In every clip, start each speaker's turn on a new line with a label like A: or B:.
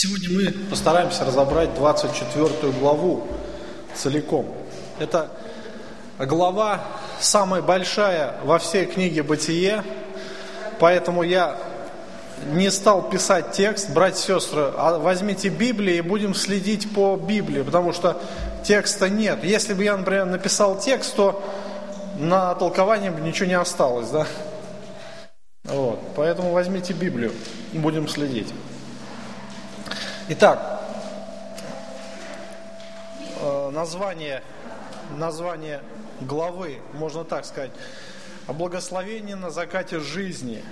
A: Сегодня мы постараемся разобрать 24 главу целиком. Это глава самая большая во всей книге «Бытие», поэтому я не стал писать текст, братья и сестры, а возьмите Библию и будем следить по Библии, потому что текста нет. Если бы я, например, написал текст, то на толкование бы ничего не осталось, да? Вот, поэтому возьмите Библию будем следить. Итак, э, название, название главы, можно так сказать, о благословении на закате жизни.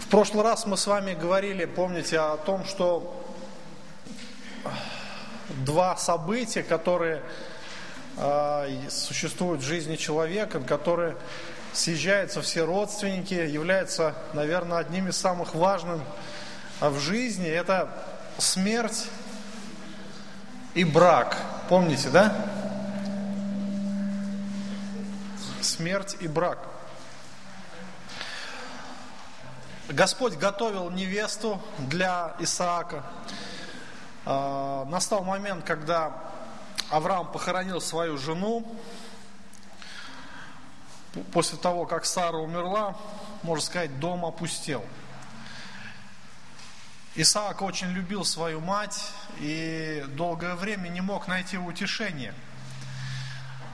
A: В прошлый раз мы с вами говорили, помните, о том, что два события, которые э, существуют в жизни человека, которые съезжаются все родственники, являются, наверное, одним из самых важных в жизни. Это смерть и брак. Помните, да? Смерть и брак. Господь готовил невесту для Исаака. А, настал момент, когда Авраам похоронил свою жену. После того, как Сара умерла, можно сказать, дом опустел. Исаак очень любил свою мать и долгое время не мог найти утешения.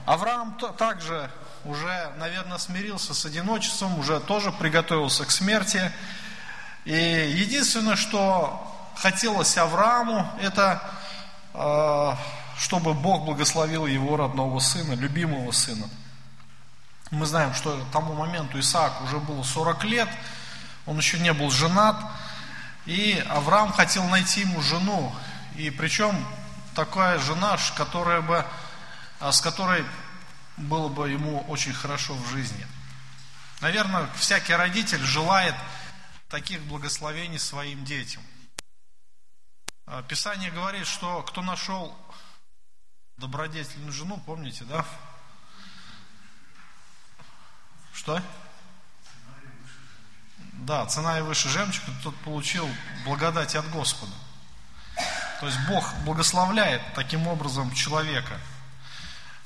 A: Авраам также уже, наверное, смирился с одиночеством, уже тоже приготовился к смерти. И единственное, что хотелось Аврааму, это э, чтобы Бог благословил его родного сына, любимого сына. Мы знаем, что к тому моменту Исаак уже было 40 лет, он еще не был женат, и Авраам хотел найти ему жену. И причем такая жена, которая бы, а, с которой было бы ему очень хорошо в жизни. Наверное, всякий родитель желает таких благословений своим детям. А, Писание говорит, что кто нашел добродетельную жену, помните, да? Что? Да, цена и выше жемчуга, тот получил благодать от Господа. То есть Бог благословляет таким образом человека.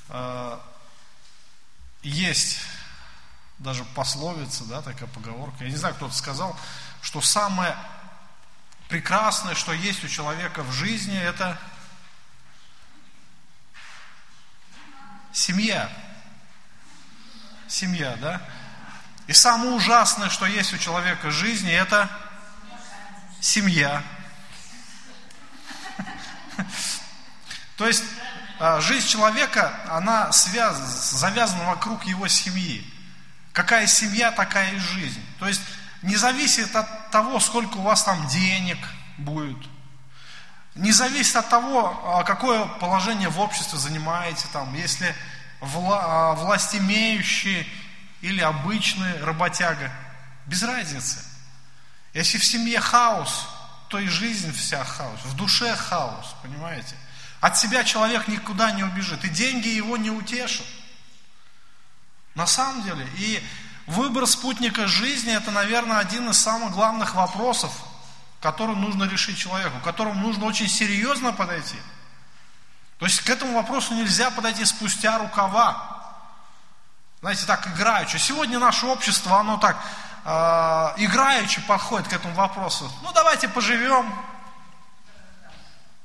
A: Э, есть даже пословица, да, такая поговорка. Я не знаю, кто-то сказал, что самое прекрасное, что есть у человека в жизни, это семья. Семья, да? И самое ужасное, что есть у человека в жизни, это семья. То есть а, жизнь человека, она связ, завязана вокруг его семьи. Какая семья, такая и жизнь. То есть не зависит от того, сколько у вас там денег будет. Не зависит от того, а, какое положение в обществе занимаете, там, если вла, а, власть имеющие или обычный работяга. Без разницы. Если в семье хаос, то и жизнь вся хаос. В душе хаос, понимаете? От себя человек никуда не убежит. И деньги его не утешат. На самом деле. И выбор спутника жизни, это, наверное, один из самых главных вопросов, который нужно решить человеку, к которому нужно очень серьезно подойти. То есть к этому вопросу нельзя подойти спустя рукава знаете, так играючи. Сегодня наше общество, оно так э, играючи подходит к этому вопросу. Ну, давайте поживем.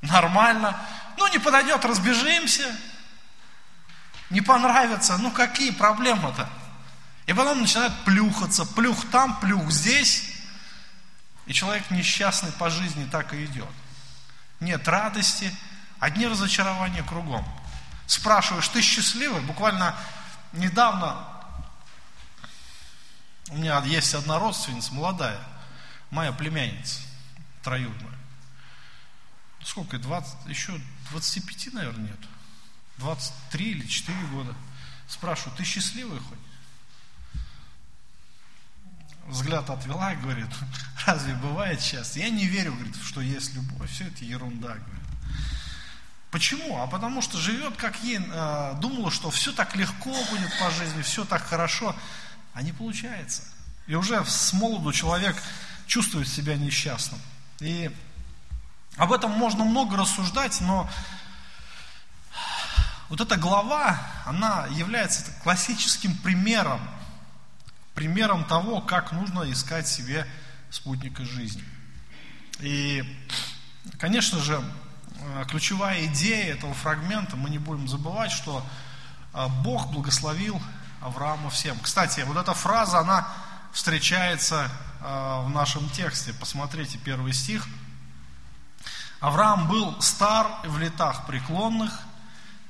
A: Нормально. Ну, не подойдет, разбежимся. Не понравится. Ну, какие проблемы-то? И потом начинают плюхаться. Плюх там, плюх здесь. И человек несчастный по жизни так и идет. Нет радости, одни разочарования кругом. Спрашиваешь, ты счастливый? Буквально недавно у меня есть одна родственница, молодая, моя племянница, троюродная. Сколько, 20, еще 25, наверное, нет. 23 или 4 года. Спрашиваю, ты счастливый хоть? Взгляд отвела и говорит, разве бывает счастье? Я не верю, говорит, что есть любовь. Все это ерунда, говорит. Почему? А потому что живет, как ей э, думала, что все так легко будет по жизни, все так хорошо, а не получается. И уже с молоду человек чувствует себя несчастным. И Об этом можно много рассуждать, но вот эта глава, она является классическим примером, примером того, как нужно искать себе спутника жизни. И, конечно же, ключевая идея этого фрагмента, мы не будем забывать, что а, Бог благословил Авраама всем. Кстати, вот эта фраза, она встречается а, в нашем тексте. Посмотрите первый стих. Авраам был стар в летах преклонных,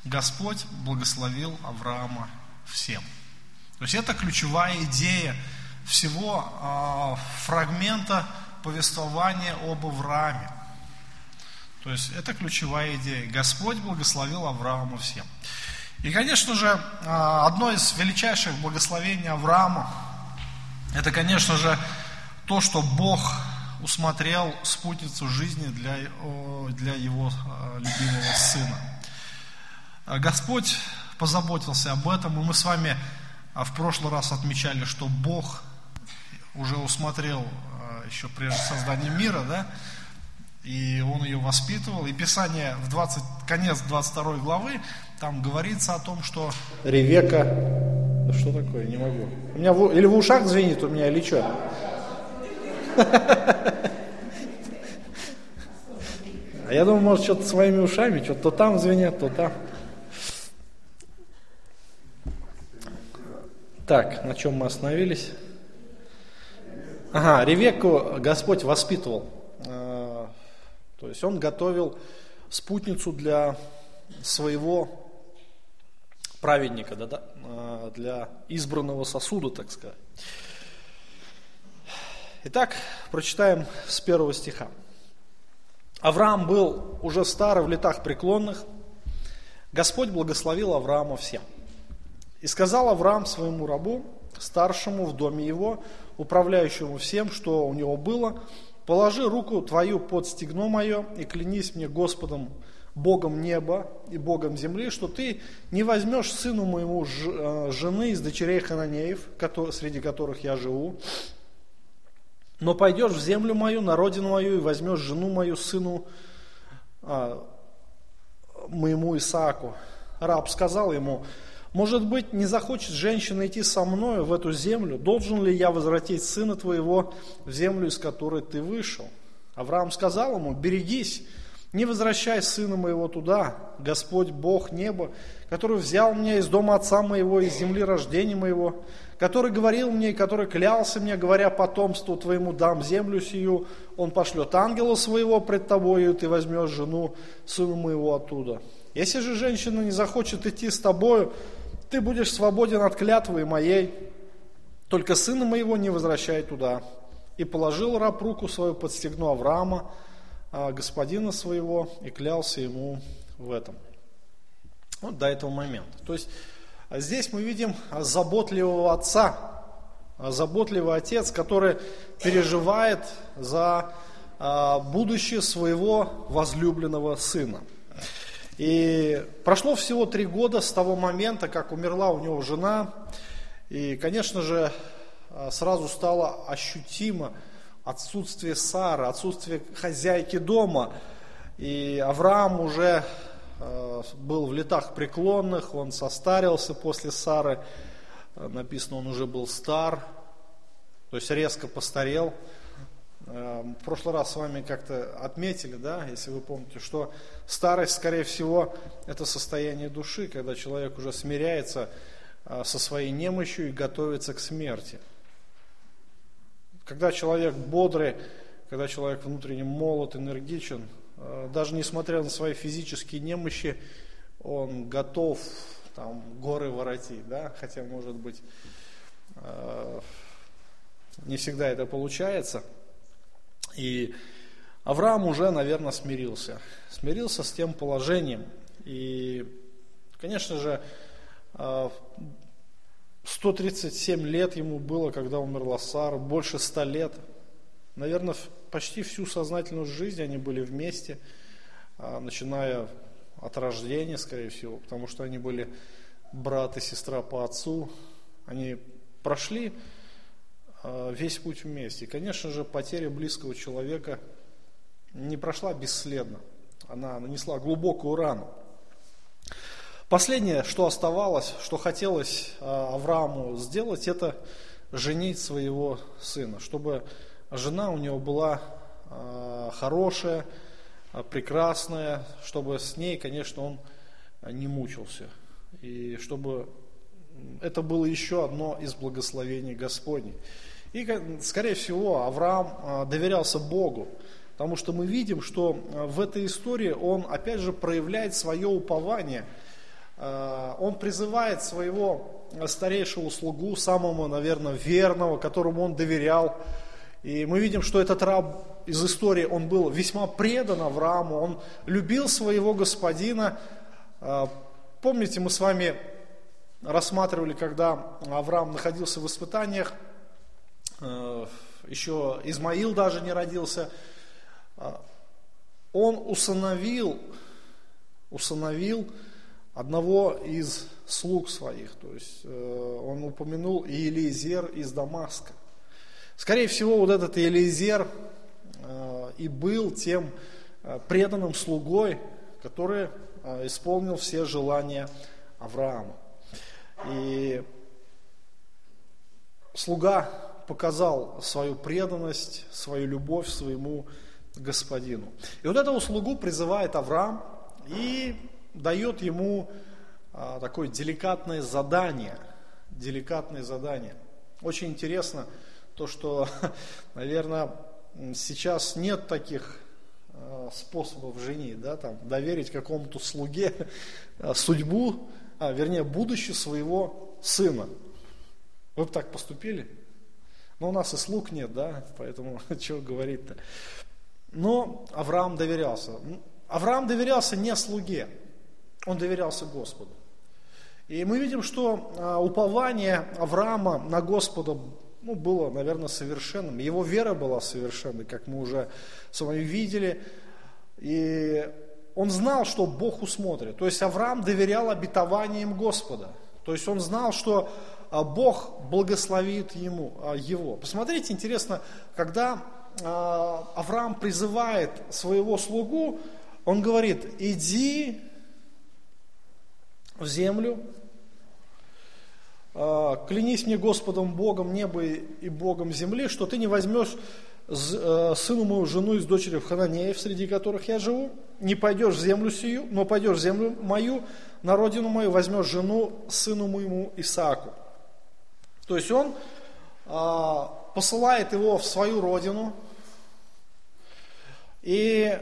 A: Господь благословил Авраама всем. То есть это ключевая идея всего э, фрагмента повествования об Аврааме. То есть это ключевая идея. Господь благословил Авраама всем. И, конечно же, а, одно из величайших благословений Авраама, это, конечно же, то, что Бог усмотрел спутницу жизни для, для его а, любимого сына. А Господь позаботился об этом, и мы с вами в прошлый раз отмечали, что Бог уже усмотрел еще прежде создания мира, да, и он ее воспитывал. И Писание в 20, конец 22 главы, там говорится о том, что...
B: Ревека, да что такое, не могу. У меня в, или в ушах звенит у меня, или что? А я думаю, может, что-то своими ушами, что-то то там звенят, то там. Так, на чем мы остановились? Ага, Ревекку Господь воспитывал. То есть он готовил спутницу для своего праведника, да, а, для избранного сосуда, так сказать. Итак, прочитаем с первого стиха. Авраам был уже старый в летах преклонных. Господь благословил Авраама всем. И сказал Авраам своему рабу, старшему в доме его, управляющему всем, что у него было, Положи руку твою под стегно мое и клянись мне Господом, Богом неба и Богом земли, что ты не возьмешь сыну моему э, жены из дочерей Хананеев, среди которых я живу, но пойдешь в землю мою, на родину мою, и возьмешь жену мою, сыну а, моему Исааку. Раб сказал ему, может быть, не захочет женщина идти со мною в эту землю? Должен ли я возвратить сына твоего в землю, из которой ты вышел? Авраам сказал ему, берегись, не возвращай сына моего туда, Господь Бог неба, который взял меня из дома отца моего, из земли рождения моего, который говорил мне и который клялся мне, говоря потомству твоему дам землю сию, он пошлет ангела своего пред тобою, и ты возьмешь жену сына моего оттуда. Если же женщина не захочет идти с тобою, ты будешь свободен от клятвы моей, только сына моего не возвращай туда. И положил раб руку свою под стегну Авраама, а, господина своего, и клялся ему в этом. Вот до этого момента. То есть а здесь мы видим заботливого отца, а, заботливый отец, который переживает за будущее своего возлюбленного сына. И прошло всего три года с того момента, как умерла у него жена. И, конечно же, а, сразу стало ощутимо отсутствие Сары, отсутствие хозяйки дома. И Авраам уже а, был в летах преклонных, он состарился после Сары. Написано, он уже был стар, то есть резко постарел. Эм, в прошлый раз с вами как-то отметили, да, если вы помните, что старость, скорее всего, это состояние души, когда человек уже смиряется э, со своей немощью и готовится к смерти. Когда человек бодрый, когда человек внутренне молод, энергичен, э, даже несмотря на свои физические немощи, он готов там, горы воротить, да, хотя, может быть, э, не всегда это получается – и Авраам уже, наверное, смирился. Смирился с тем положением. И, конечно же, 137 а, лет ему было, когда умерла Сара, больше 100 лет. Наверное, почти всю сознательную жизнь они были вместе, а, начиная от рождения, скорее всего, потому что они были брат и сестра по отцу. Они прошли весь путь вместе. И, конечно же, потеря близкого человека не прошла бесследно. Она нанесла глубокую рану. Последнее, что оставалось, что хотелось а, Аврааму сделать, это женить своего сына, чтобы жена у него была а, хорошая, прекрасная, чтобы с ней, конечно, он не мучился. И чтобы это было еще одно из благословений Господней. И, скорее всего, Авраам доверялся Богу, потому что мы видим, что в этой истории он, опять же, проявляет свое упование – Э, он призывает своего старейшего слугу, самого, наверное, верного, которому он доверял. И мы видим, что этот раб из истории, он был весьма предан Аврааму, он любил своего господина. Помните, мы с вами рассматривали, когда Авраам находился в испытаниях, еще Измаил даже не родился, он усыновил, усыновил одного из слуг своих, то есть э, он упомянул Елизер из Дамаска. Скорее всего, вот этот Елизер э, и был тем э, преданным слугой, который исполнил все желания Авраама. И слуга показал свою преданность, свою любовь своему господину. И вот этого слугу призывает Авраам, и дает ему а, такое деликатное задание. Деликатное задание. Очень интересно то, что, наверное, сейчас нет таких а, способов женить, да, там, доверить какому-то слуге а, судьбу, а, вернее, будущее своего сына. Вы бы так поступили? Но у нас и слуг нет, да, поэтому чего говорить-то. Но Авраам доверялся. Авраам доверялся не слуге, он доверялся Господу. И мы видим, что а, упование Авраама на Господа ну, было, наверное, совершенным. Его вера была совершенной, как мы уже с вами видели. И он знал, что Бог усмотрит. То есть Авраам доверял обетованиям Господа. То есть он знал, что а, Бог благословит ему, а, его. Посмотрите, интересно, когда Авраам призывает своего слугу, он говорит, иди в землю. А, клянись мне Господом Богом неба и Богом земли, что ты не возьмешь э, сыну мою жену из дочери в Хананеев, среди которых я живу, не пойдешь в землю сию, но пойдешь в землю мою, на родину мою, возьмешь жену сыну моему Исааку. То есть он а, посылает его в свою родину, и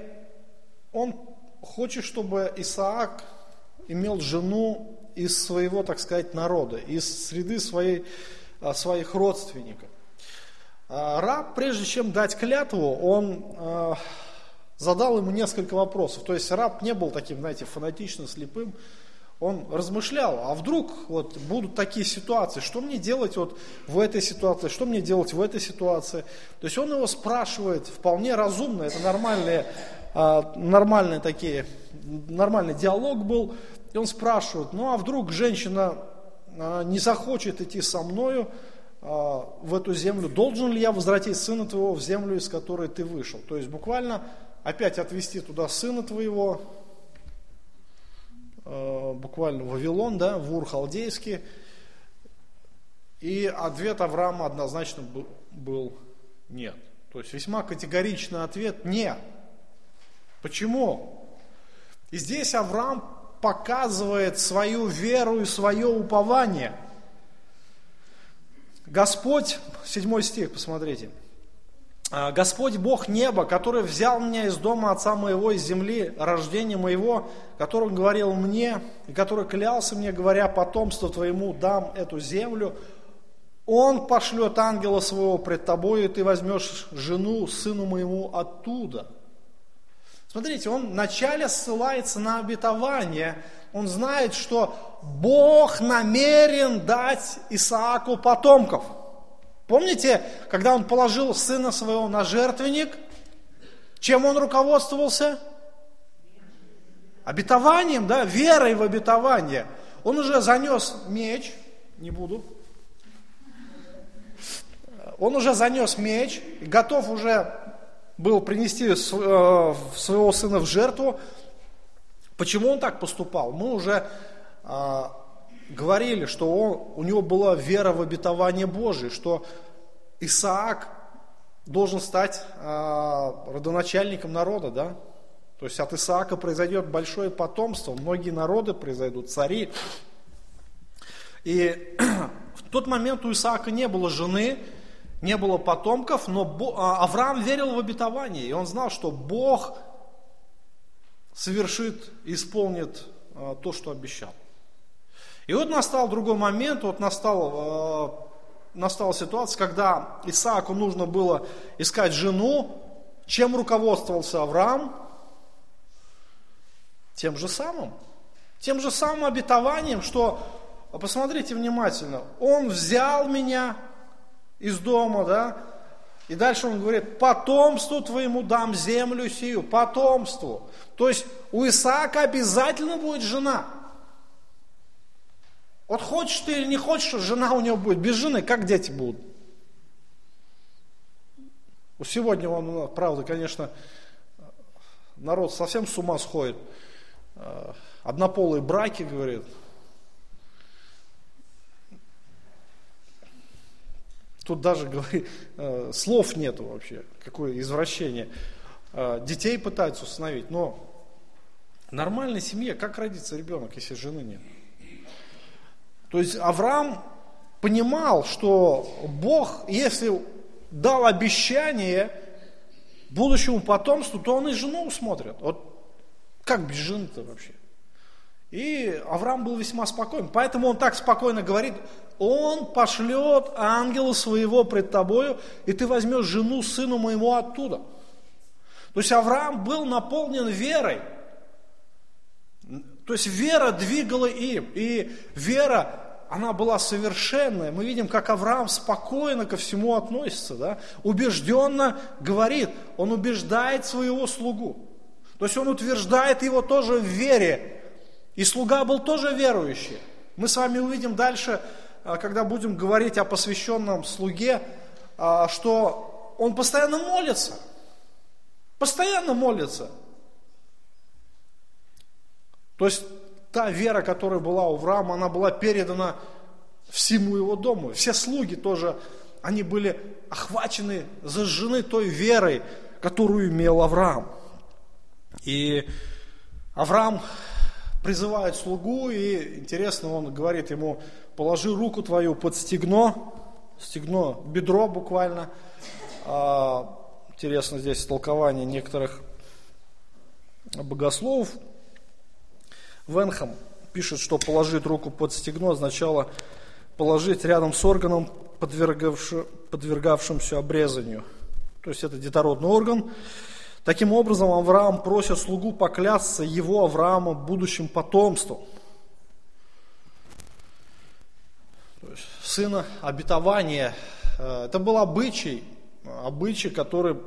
B: он хочет, чтобы Исаак имел жену из своего, так сказать, народа, из среды своей, а, своих родственников. А, раб, прежде чем дать клятву, он задал ему несколько вопросов. То есть раб не был таким, знаете, фанатично слепым. Он размышлял, а вдруг вот будут такие ситуации, что мне делать вот в этой ситуации, что мне делать в этой ситуации. То есть он его спрашивает вполне разумно, это нормальные, нормальные такие, нормальный диалог был. И он спрашивает, ну а вдруг женщина а, не захочет идти со мною а, в эту землю, должен ли я возвратить сына твоего в землю, из которой ты вышел? То есть буквально опять отвести туда сына твоего, а, буквально в Вавилон, да, в Ур Халдейский. И ответ Авраама однозначно был нет. То есть весьма категоричный ответ нет. Почему? И здесь Авраам показывает свою веру и свое упование. Господь, седьмой стих, посмотрите. «А, Господь Бог неба, который взял меня из дома отца моего, из земли рождения моего, который говорил мне, и который клялся мне, говоря, потомство твоему дам эту землю, Он пошлет ангела своего пред тобой, и ты возьмешь жену сыну моему оттуда – Смотрите, он вначале ссылается на обетование. Он знает, что Бог намерен дать Исааку потомков. Помните, когда он положил сына своего на жертвенник, чем он руководствовался? Обетованием, да, верой в обетование. Он уже занес меч, не буду, он уже занес меч, готов уже был принести своего сына в жертву. Почему он так поступал? Мы уже говорили, что он, у него была вера в обетование Божие, что Исаак должен стать родоначальником народа, да? То есть от Исаака произойдет большое потомство, многие народы произойдут, цари. И в тот момент у Исаака не было жены, не было потомков, но а, Авраам верил в обетование, и он знал, что Бог совершит, исполнит а, то, что обещал. И вот настал другой момент, вот настал, а, настала ситуация, когда Исааку нужно было искать жену, чем руководствовался Авраам? Тем же самым. Тем же самым обетованием, что, посмотрите внимательно, он взял меня из дома, да, и дальше он говорит, потомству твоему дам землю сию, потомству. То есть у Исаака обязательно будет жена. Вот хочешь ты или не хочешь, жена у него будет. Без жены как дети будут? Сегодня он, правда, конечно, народ совсем с ума сходит. Э, однополые браки, говорит. Тут даже говорит, э, слов нету вообще, какое извращение. Э, детей пытаются установить, но нормальной семье как родится ребенок, если жены нет? То есть Авраам понимал, что Бог, если дал обещание будущему потомству, то он и жену усмотрит. Вот как без жены-то вообще? И Авраам был весьма спокоен. Поэтому он так спокойно говорит, он пошлет ангела своего пред тобою, и ты возьмешь жену сыну моему оттуда. То есть Авраам был наполнен верой. То есть вера двигала им. И вера, она была совершенная. Мы видим, как Авраам спокойно ко всему относится. Да? Убежденно говорит, он убеждает своего слугу. То есть он утверждает его тоже в вере. И слуга был тоже верующий. Мы с вами увидим дальше, а, когда будем говорить о посвященном слуге, а, что он постоянно молится. Постоянно молится. То есть та вера, которая была у Авраама, она была передана всему его дому. Все слуги тоже, они были охвачены, зажжены той верой, которую имел Авраам. И Авраам призывает слугу, и интересно, он говорит ему, положи руку твою под стегно, стегно, бедро буквально. А, интересно здесь толкование некоторых богословов. Венхам пишет, что положить руку под стегно означало положить рядом с органом, подвергавшимся обрезанию. То есть это детородный орган, Таким образом, Авраам просит слугу поклясться его, Авраама, будущим потомством. То есть, сына обетования. Э, это был обычай, обычай, который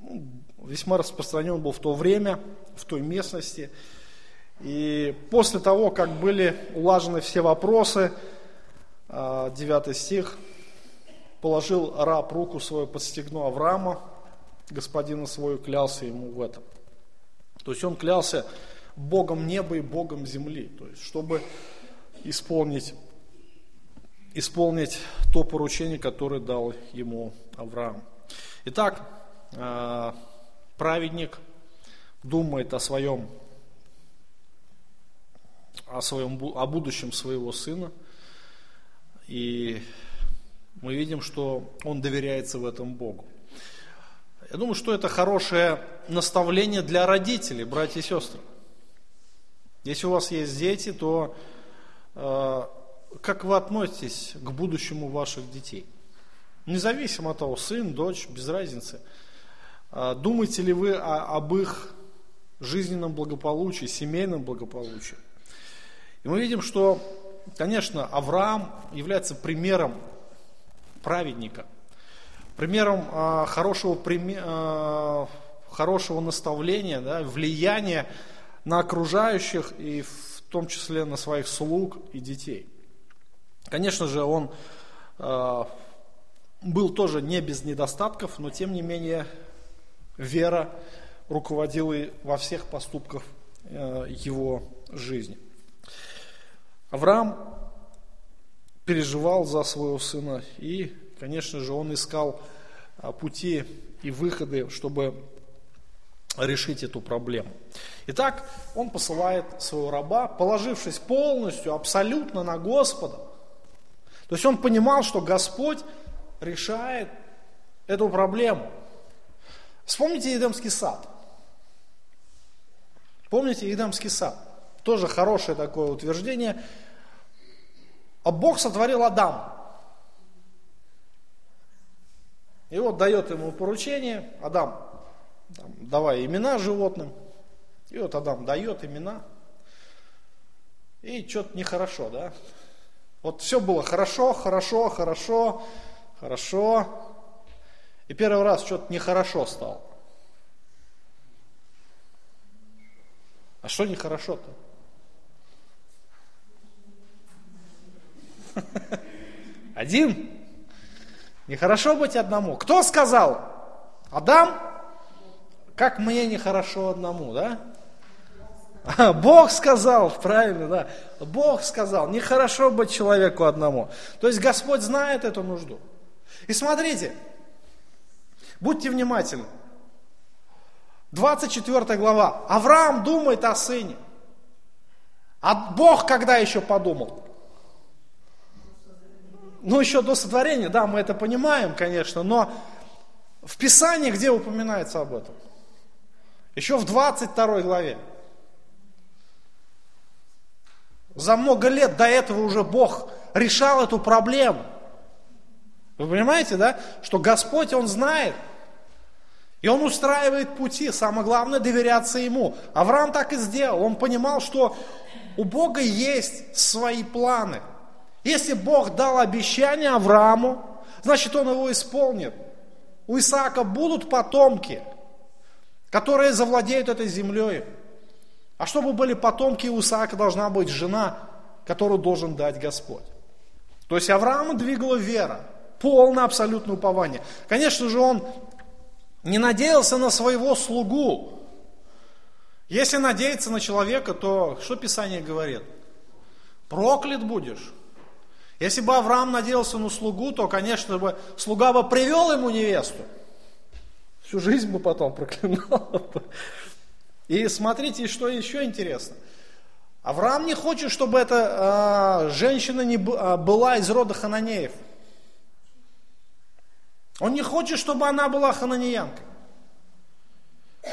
B: ну, весьма распространен был в то время, в той местности. И после того, как были улажены все вопросы, 9 э, стих, положил раб руку свою под стегно Авраама, господина свою клялся ему в этом. То есть он клялся Богом неба и Богом земли. То есть, чтобы исполнить, исполнить то поручение, которое дал ему Авраам. Итак, а, праведник думает о своем, о, своем, о будущем своего сына. И мы видим, что он доверяется в этом Богу. Я думаю, что это хорошее наставление для родителей, братья и сестры. Если у вас есть дети, то э, как вы относитесь к будущему ваших детей? Независимо от того, сын, дочь, без разницы. Э, думаете ли вы о, об их жизненном благополучии, семейном благополучии? И мы видим, что, конечно, Авраам является примером праведника – примером а, хорошего, а, хорошего наставления, да, влияния на окружающих и в том числе на своих слуг и детей. Конечно же, он а, был тоже не без недостатков, но тем не менее вера руководила во всех поступках э, его жизни. Авраам переживал за своего сына и, конечно же, он искал а, пути и выходы, чтобы решить эту проблему. Итак, он посылает своего раба, положившись полностью, абсолютно на Господа. То есть он понимал, что Господь решает эту проблему. Вспомните Едемский сад. Помните Едемский сад? Тоже хорошее такое утверждение. А Бог сотворил Адам. И вот дает ему поручение, Адам, давай имена животным. И вот Адам дает имена. И что-то нехорошо, да? Вот все было хорошо, хорошо, хорошо, хорошо. И первый раз что-то нехорошо стало. А что нехорошо-то? Один? Нехорошо быть одному. Кто сказал? Адам? Как мне нехорошо одному, да? Бог сказал, правильно, да. Бог сказал, нехорошо быть человеку одному. То есть Господь знает эту нужду. И смотрите, будьте внимательны. 24 глава. Авраам думает о сыне. А Бог когда еще подумал? Ну, еще до сотворения, да, мы это понимаем, конечно, но в Писании где упоминается об этом? Еще в 22 главе. За много лет до этого уже Бог решал эту проблему. Вы понимаете, да? Что Господь, Он знает. И Он устраивает пути. Самое главное доверяться Ему. Авраам так и сделал. Он понимал, что у Бога есть свои планы – если Бог дал обещание Аврааму, значит он его исполнит. У Исаака будут потомки, которые завладеют этой землей. А чтобы были потомки, у Исаака должна быть жена, которую должен дать Господь. То есть Авраама двигала вера, полное абсолютное упование. Конечно же, он не надеялся на своего слугу. Если надеяться на человека, то что Писание говорит? Проклят будешь. Если бы Авраам надеялся на слугу, то, конечно бы, слуга бы привел ему невесту. Всю жизнь бы потом проклинал. И смотрите, что еще интересно. Авраам не хочет, чтобы эта э, женщина не а, была из рода хананеев. Он не хочет, чтобы она была хананеянкой.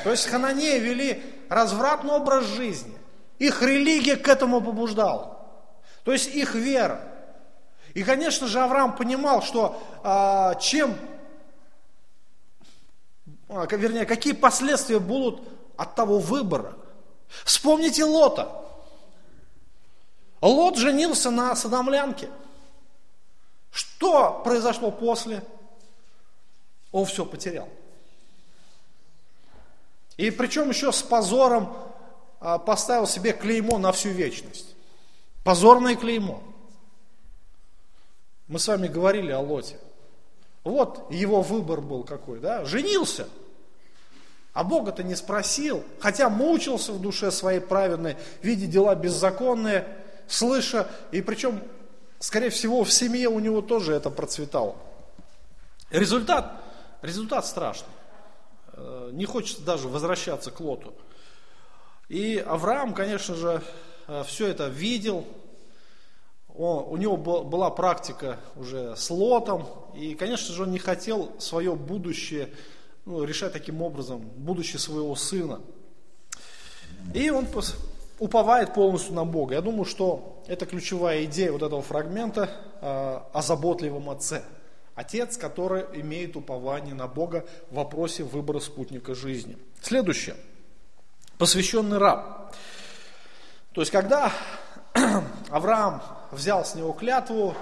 B: То есть хананеи вели развратный образ жизни. Их религия к этому побуждала. То есть их вера. И, конечно же, Авраам понимал, что а, чем, а, вернее, какие последствия будут от того выбора. Вспомните Лота. Лот женился на садомлянке. Что произошло после? Он все потерял. И причем еще с позором а, поставил себе клеймо на всю вечность. Позорное клеймо. Мы с вами говорили о Лоте. Вот его выбор был какой, да? Женился. А Бога-то не спросил, хотя мучился в душе своей праведной, видя дела беззаконные, слыша, и причем, скорее всего, в семье у него тоже это процветало. Результат, результат страшный. Э, не хочется даже возвращаться к Лоту. И Авраам, конечно же, э, все это видел, он, у него была практика уже с Лотом, и, конечно же, он не хотел свое будущее ну, решать таким образом, будущее своего сына. И он уповает полностью на Бога. Я думаю, что это ключевая идея вот этого фрагмента э, о заботливом отце. Отец, который имеет упование на Бога в вопросе выбора спутника жизни. Следующее. Посвященный раб. То есть, когда Авраам взял с него клятву,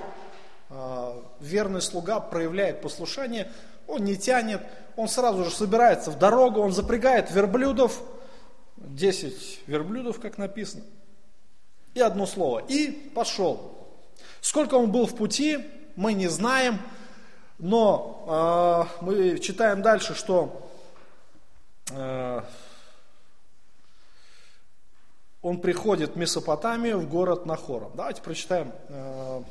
B: а, верный слуга проявляет послушание, он не тянет, он сразу же собирается в дорогу, он запрягает верблюдов, 10 верблюдов, как написано, и одно слово, и пошел. Сколько он был в пути, мы не знаем, но э, мы читаем дальше, что э, он приходит в Месопотамию, в город Нахора. Давайте прочитаем э,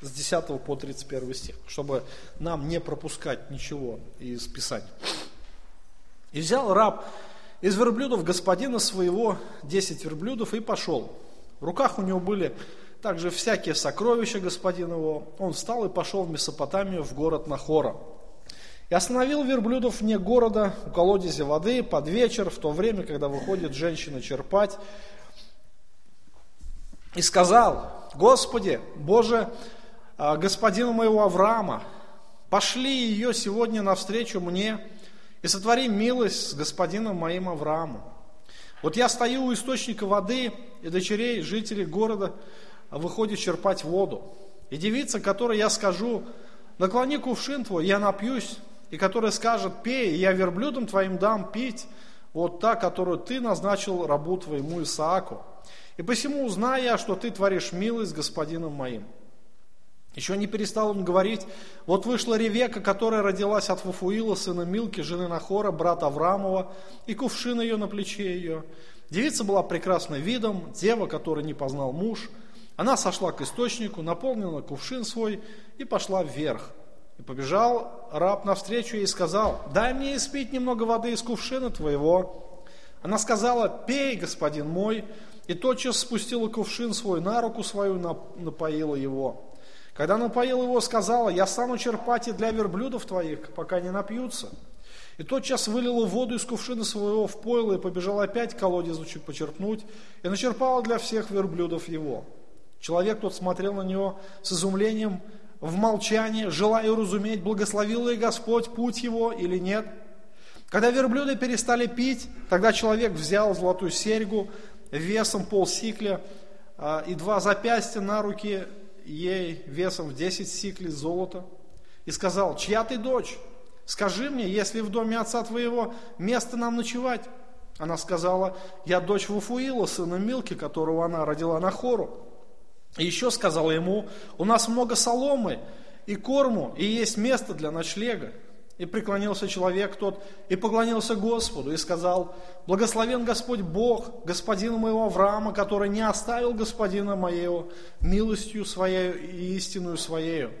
B: с 10 по 31 стих, чтобы нам не пропускать ничего из Писания. «И взял раб из верблюдов господина своего 10 верблюдов и пошел. В руках у него были также всякие сокровища господина его. Он встал и пошел в Месопотамию, в город Нахора. И остановил верблюдов вне города, у колодезя воды, под вечер, в то время, когда выходит женщина черпать. И сказал, Господи, Боже, а, господину моего Авраама, пошли ее сегодня навстречу мне и сотвори милость с господином моим Авраамом. Вот я стою у источника воды, и дочерей жителей города выходит черпать воду. И девица, которой я скажу, наклони кувшин твой, я напьюсь, и которая скажет, пей, и я верблюдом твоим дам пить, вот та, которую ты назначил рабу твоему Исааку. И посему узнаю что ты творишь милость господином моим. Еще не перестал он говорить, вот вышла Ревека, которая родилась от Вафуила, сына Милки, жены Нахора, брата Аврамова, и кувшин ее на плече ее. Девица была прекрасна видом, дева, которой не познал муж. Она сошла к источнику, наполнила кувшин свой и пошла вверх. И побежал раб навстречу ей и сказал, дай мне испить немного воды из кувшина твоего. Она сказала, пей, господин мой, и тотчас спустила кувшин свой на руку свою, напоила его. Когда напоил его, сказала, я стану черпать и для верблюдов твоих, пока не напьются. И тотчас вылила воду из кувшина своего в пойло и побежал опять к колодезу почерпнуть, и начерпала для всех верблюдов его. Человек тот смотрел на него с изумлением, в молчании, желая уразуметь, благословил ли Господь путь его или нет. Когда верблюды перестали пить, тогда человек взял золотую серьгу весом полсикля а, и два запястья на руки ей весом в 10 сиклей золота и сказал, чья ты дочь? Скажи мне, если в доме отца твоего место нам ночевать? Она сказала, я дочь Вуфуила, сына Милки, которого она родила на хору. И еще сказала ему, у нас много соломы и корму, и есть место для ночлега. И преклонился человек тот, и поклонился Господу, и сказал, благословен Господь Бог, господина моего Авраама, который не оставил господина моего милостью своей и истинную своею.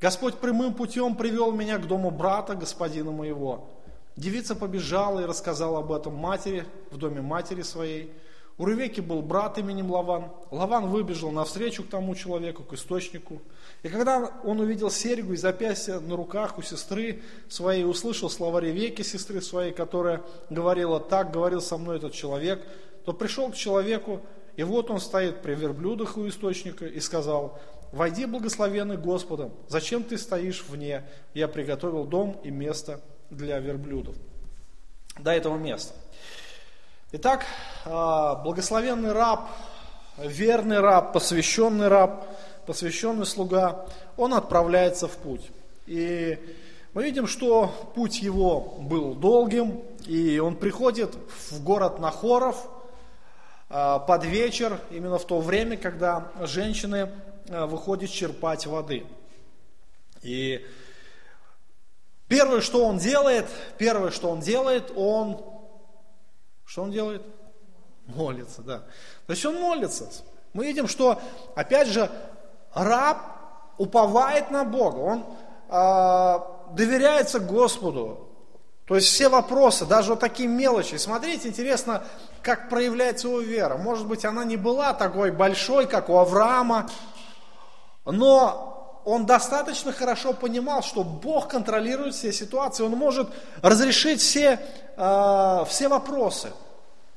B: Господь прямым путем привел меня к дому брата господина моего. Девица побежала и рассказала об этом матери в доме матери своей. У Ревеки был брат именем Лаван. Лаван выбежал навстречу к тому человеку, к источнику. И когда он увидел серьгу и запястье на руках у сестры своей, услышал слова Ревеки, сестры своей, которая говорила, так говорил со мной этот человек, то пришел к человеку, и вот он стоит при верблюдах у источника и сказал, «Войди, благословенный Господом, зачем ты стоишь вне? Я приготовил дом и место для верблюдов». До этого места. Итак, а, благословенный раб, верный раб, посвященный раб, посвященный слуга, он отправляется в путь. И мы видим, что путь его был долгим, и он приходит в город Нахоров а, под вечер, именно в то время, когда женщины а, выходят черпать воды. И первое, что он делает, первое, что он делает, он что он делает? Молится, да. То есть он молится. Мы видим, что, опять же, раб уповает на Бога, он э, доверяется Господу. То есть все вопросы, даже вот такие мелочи. Смотрите, интересно, как проявляется его вера. Может быть, она не была такой большой, как у Авраама, но он достаточно хорошо понимал, что Бог контролирует все ситуации, он может разрешить все э, все вопросы.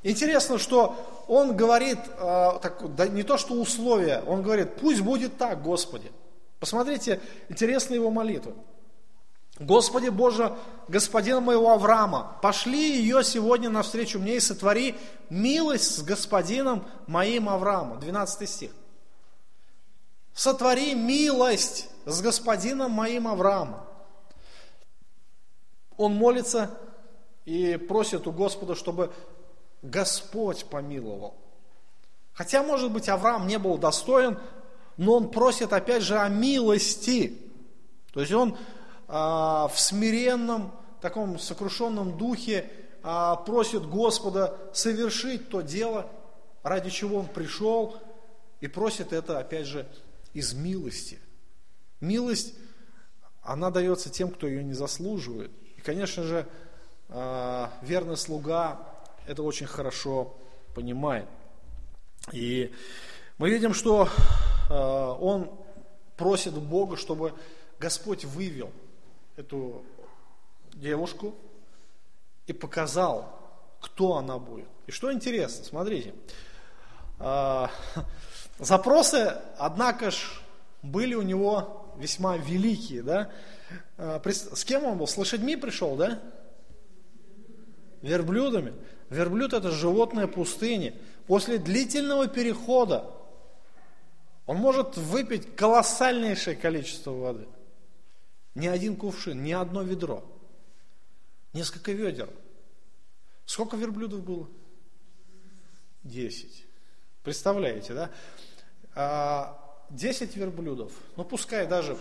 B: Интересно, что он говорит, э, так, да, не то что условия, он говорит, пусть будет так, Господи. Посмотрите, интересна его молитва. Господи Боже, Господин моего Авраама, пошли ее сегодня навстречу мне и сотвори милость с Господином моим Авраамом. 12 стих. Сотвори милость с Господином моим Авраамом. Он молится и просит у Господа, чтобы Господь помиловал. Хотя, может быть, Авраам не был достоин, но он просит опять же о милости. То есть он а, в смиренном, таком сокрушенном духе а, просит Господа совершить то дело, ради чего он пришел, и просит это, опять же, из милости. Милость, она дается тем, кто ее не заслуживает. И, конечно же, а, верный слуга это очень хорошо понимает. И мы видим, что а, он просит Бога, чтобы Господь вывел эту девушку и показал, кто она будет. И что интересно, смотрите, а, запросы, однако ж, были у него весьма великие, да? А, с кем он был? С лошадьми пришел, да? Верблюдами. Верблюд это животное пустыни. После длительного перехода он может выпить колоссальнейшее количество воды. Ни один кувшин, ни одно ведро. Несколько ведер. Сколько верблюдов было? Десять. Представляете, да? А, десять верблюдов. Ну, пускай даже...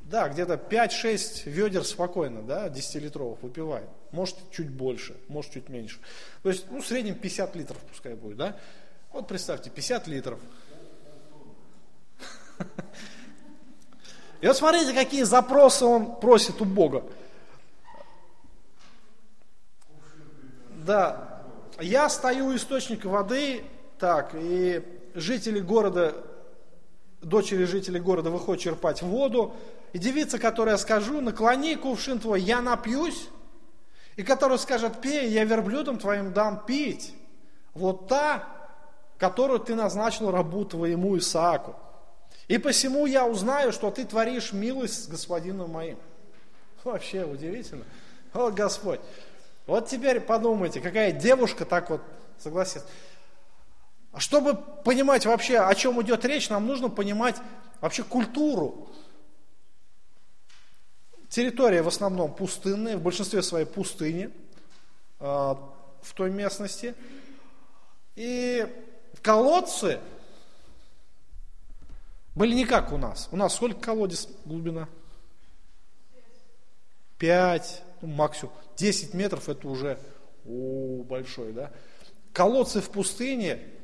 B: Да, где-то 5-6 ведер спокойно, да, 10-литровых выпивает. Может, чуть больше, может, чуть меньше. То есть, ну, в среднем 50 литров пускай будет, да. Вот представьте, 50 литров. И вот смотрите, какие запросы он просит у Бога. Да, я стою у источника воды, так, и жители города, дочери жителей города выходят черпать воду, и девица, которой я скажу, наклони кувшин твой, я напьюсь, и которая скажет, пей, я верблюдом твоим дам пить. Вот та, которую ты назначил рабу твоему Исааку. И посему я узнаю, что ты творишь милость с господином моим. Вообще удивительно. О, Господь. Вот теперь подумайте, какая девушка так вот согласится. А чтобы понимать вообще, о чем идет речь, нам нужно понимать вообще культуру. Территория в основном пустынная, в большинстве своей пустыни э, в той местности. И колодцы были не как у нас. У нас сколько колодец глубина? Пять, ну, максимум. Десять метров это уже о, большой, да? Колодцы в пустыне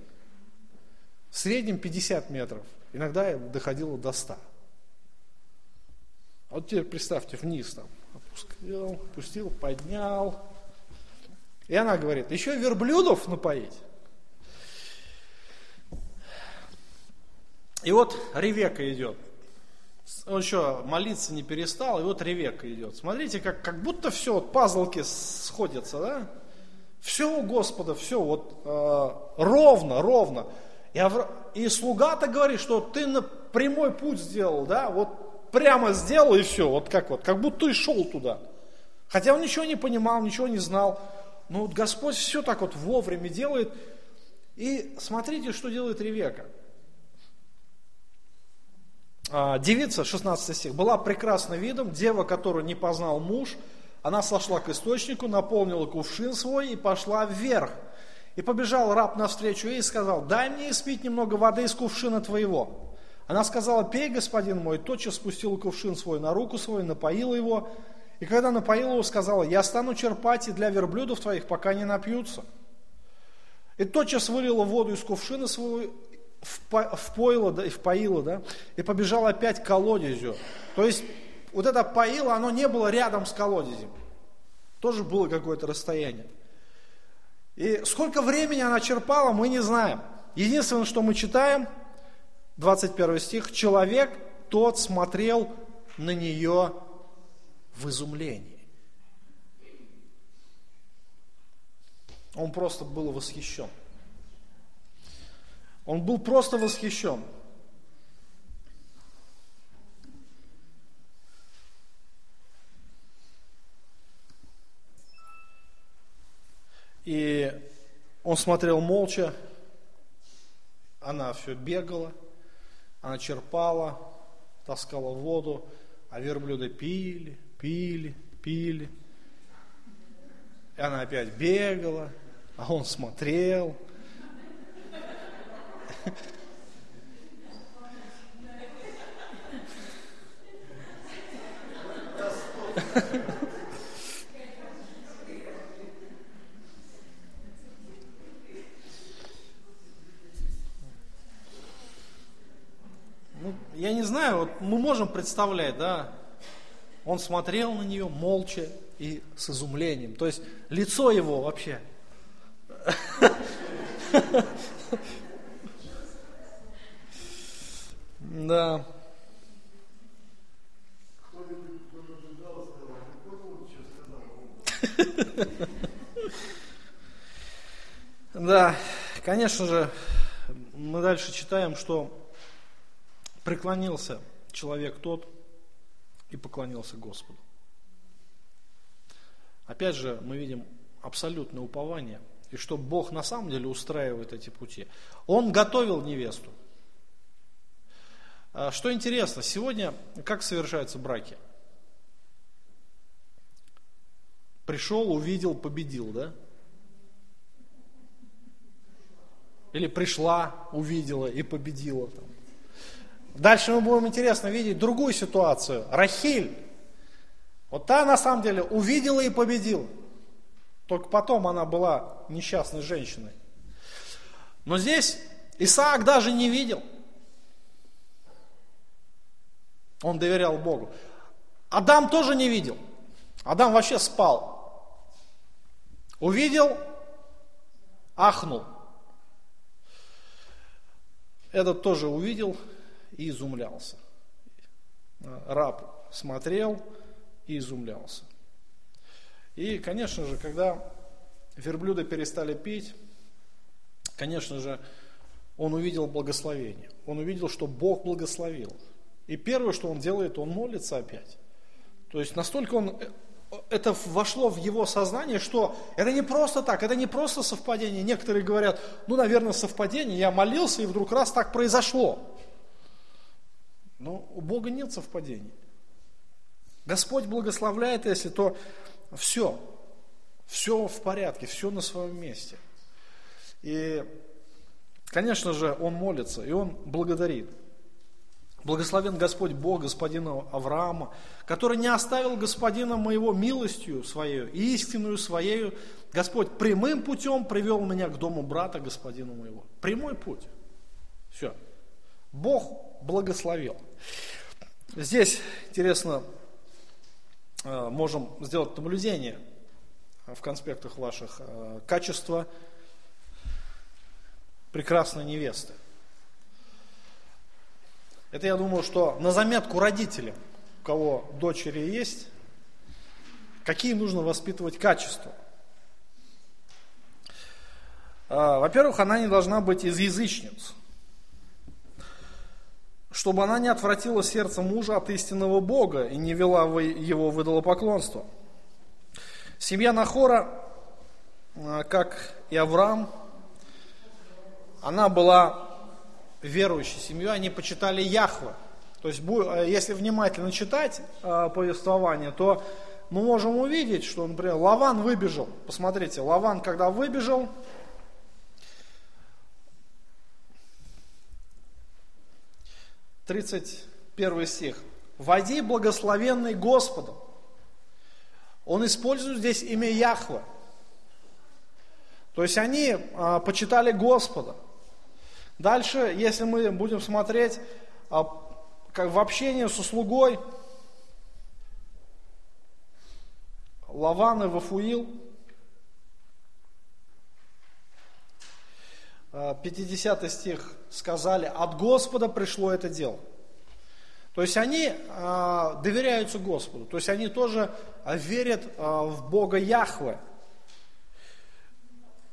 B: в среднем 50 метров. Иногда доходило до 100. Вот теперь представьте, вниз там опустил, опустил, поднял. И она говорит, еще верблюдов напоить. И вот Ревека идет. Он еще молиться не перестал, и вот Ревека идет. Смотрите, как, как будто все, вот пазлки сходятся, да? Все у Господа, все вот э, ровно, ровно. И, Авра... и слуга-то говорит, что ты на прямой путь сделал, да? Вот прямо сделал и все, вот как вот, как будто и шел туда. Хотя он ничего не понимал, ничего не знал. Но вот Господь все так вот вовремя делает. И смотрите, что делает Ревека. А, девица, 16 стих, была прекрасна видом, дева, которую не познал муж, она сошла к источнику, наполнила кувшин свой и пошла вверх. И побежал раб навстречу ей и сказал, дай мне испить немного воды из кувшина твоего. Она сказала, пей, господин мой, тотчас спустила кувшин свой на руку свою, напоила его. И когда напоила его, сказала, я стану черпать и для верблюдов твоих, пока не напьются. И тотчас вылила воду из кувшина своего впоила, да, и впоила, да, и побежал опять к колодезю. То есть вот это поило, оно не было рядом с колодезем. Тоже было какое-то расстояние. И сколько времени она черпала, мы не знаем. Единственное, что мы читаем, 21 стих, человек тот смотрел на нее в изумлении. Он просто был восхищен. Он был просто восхищен. И он смотрел молча, она все бегала, она черпала, таскала воду, а верблюды пили, пили, пили. И она опять бегала, а он смотрел – я не знаю, вот мы можем представлять, да, он смотрел на нее молча и с изумлением. То есть лицо его вообще. Да. Да, конечно же, мы дальше читаем, что преклонился человек тот и поклонился Господу. Опять же, мы видим абсолютное упование, и что Бог на самом деле устраивает эти пути. Он готовил невесту. А что интересно, сегодня как совершаются браки? Пришел, увидел, победил, да? Или пришла, увидела и победила. Там. Дальше мы будем интересно видеть другую ситуацию. Рахиль. Вот та на самом деле увидела и победила. Только потом она была несчастной женщиной. Но здесь Исаак даже не видел. Он доверял Богу. Адам тоже не видел. Адам вообще спал. Увидел, ахнул. Этот тоже увидел и изумлялся. Раб смотрел и изумлялся. И, конечно же, когда верблюды перестали пить, конечно же, он увидел благословение. Он увидел, что Бог благословил. И первое, что он делает, он молится опять. То есть настолько он, это вошло в его сознание, что это не просто так, это не просто совпадение. Некоторые говорят, ну, наверное, совпадение, я молился, и вдруг раз так произошло. Но у Бога нет совпадений. Господь благословляет, если то все, все в порядке, все на своем месте. И, конечно же, он молится, и он благодарит. Благословен Господь Бог господина Авраама, который не оставил господина моего милостью своей истинную своею. Господь прямым путем привел меня к дому брата господина моего. Прямой путь. Все. Бог благословил. Здесь, интересно, э, можем сделать наблюдение в конспектах ваших. Э, качество прекрасной невесты. Это, я думаю, что на заметку родителям, у кого дочери есть, какие нужно воспитывать качества. Э, во-первых, она не должна быть из язычниц чтобы она не отвратила сердце мужа от истинного Бога и не вела его в идолопоклонство. Семья Нахора, а, как и Авраам, она была верующей семьей, они почитали Яхве. То есть, а, если внимательно читать а, повествование, то мы можем увидеть, что, например, Лаван выбежал. Посмотрите, Лаван, когда выбежал, 31 стих. «Води, благословенный Господом». Он использует здесь имя Яхва. То есть они а, почитали Господа. Дальше, если мы будем смотреть а, как в общении со слугой, Лаван и Вафуил, 50 стих сказали, от Господа пришло это дело. То есть они э, доверяются Господу, то есть они тоже верят э, в Бога Яхве.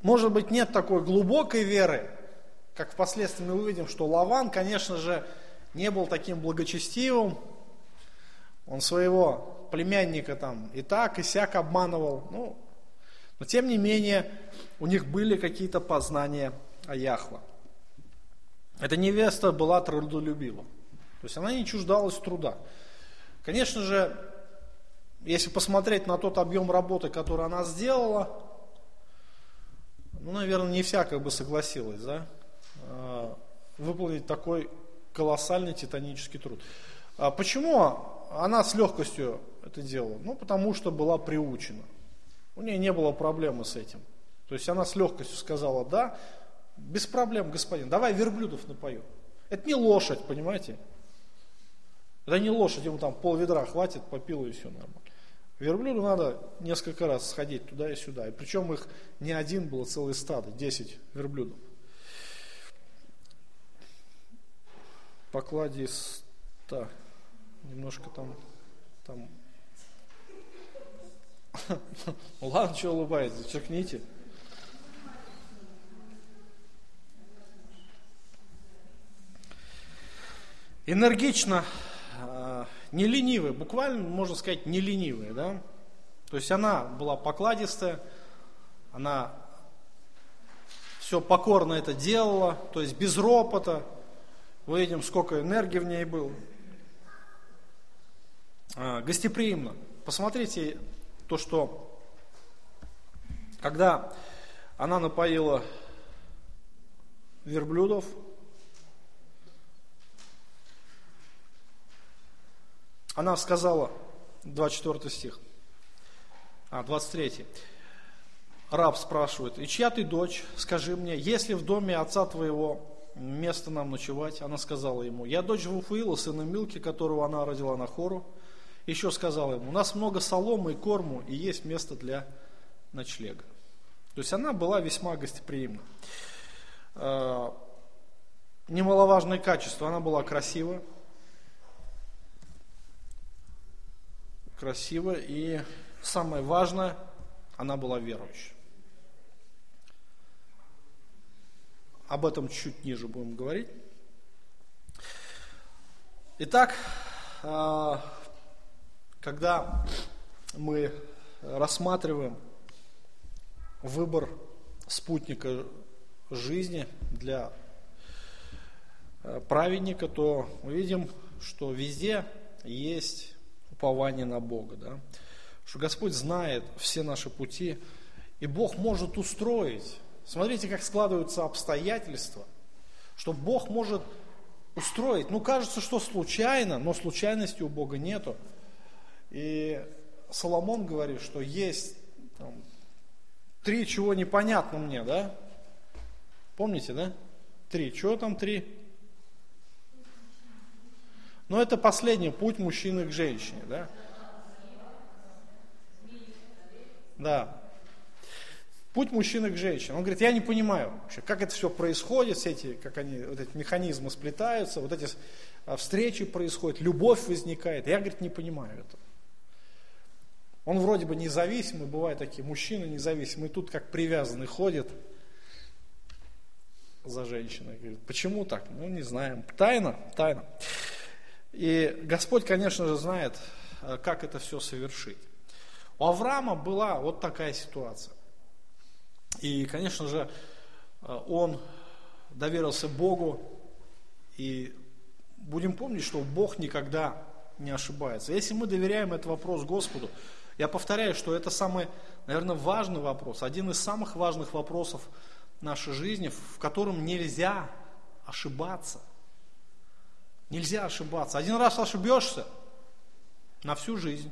B: Может быть, нет такой глубокой веры, как впоследствии мы увидим, что Лаван, конечно же, не был таким благочестивым, он своего племянника там и так, и сяк обманывал, ну, но тем не менее у них были какие-то познания о Яхва. Эта невеста была трудолюбива. То есть она не чуждалась труда. Конечно же, если посмотреть на тот объем работы, который она сделала, ну, наверное, не всякая бы согласилась, да, а, выполнить такой колоссальный титанический труд. А почему она с легкостью это делала? Ну, потому что была приучена. У нее не было проблемы с этим. То есть она с легкостью сказала, да, без проблем, господин, давай верблюдов напою. Это не лошадь, понимаете? Это не лошадь, ему там пол ведра хватит, попил и все нормально. Верблюду надо несколько раз сходить туда и сюда. И причем их не один было, целое стадо, 10 верблюдов. Покладиста. Немножко там, там. Ладно, что улыбаетесь, черкните. Энергично не ленивая, буквально можно сказать не ленивая, да. То есть она была покладистая, она все покорно это делала, то есть без ропота. Мы видим, сколько энергии в ней было. А, гостеприимно. Посмотрите то, что когда она напоила верблюдов, Она сказала, 24 стих, а, 23. Раб спрашивает, и чья ты дочь, скажи мне, есть ли в доме отца твоего место нам ночевать? Она сказала ему, я дочь Вуфаила, сына Милки, которого она родила на хору. Еще сказала ему, у нас много соломы и корму, и есть место для ночлега. То есть она была весьма гостеприимна. А, немаловажное качество, она была красивая, красиво, и самое важное, она была верующей. Об этом чуть ниже будем говорить. Итак, а, когда мы рассматриваем выбор спутника жизни для а, праведника, то мы видим, что везде есть упование на Бога, да? что Господь знает все наши пути, и Бог может устроить. Смотрите, как складываются обстоятельства, что Бог может устроить. Ну, кажется, что случайно, но случайности у Бога нету. И Соломон говорит, что есть там, три, чего непонятно мне, да? Помните, да? Три. Чего там три? Но это последний путь мужчины к женщине, да? Да. Путь мужчины к женщине. Он говорит, я не понимаю вообще, как это все происходит, все эти, как они, вот эти механизмы сплетаются, вот эти а, встречи происходят, любовь возникает. Я, говорит, не понимаю этого. Он вроде бы независимый, бывают такие мужчины независимые, тут как привязанный ходит за женщиной. Говорит, почему так? Ну, не знаем. Тайна, тайна. И Господь, конечно же, знает, э, как это все совершить. У Авраама была вот такая ситуация. И, конечно же, э, он доверился Богу. И будем помнить, что Бог никогда не ошибается. Если мы доверяем этот вопрос Господу, я повторяю, что это самый, наверное, важный вопрос, один из самых важных вопросов нашей жизни, в котором нельзя ошибаться. Нельзя ошибаться. Один раз ошибешься на всю жизнь.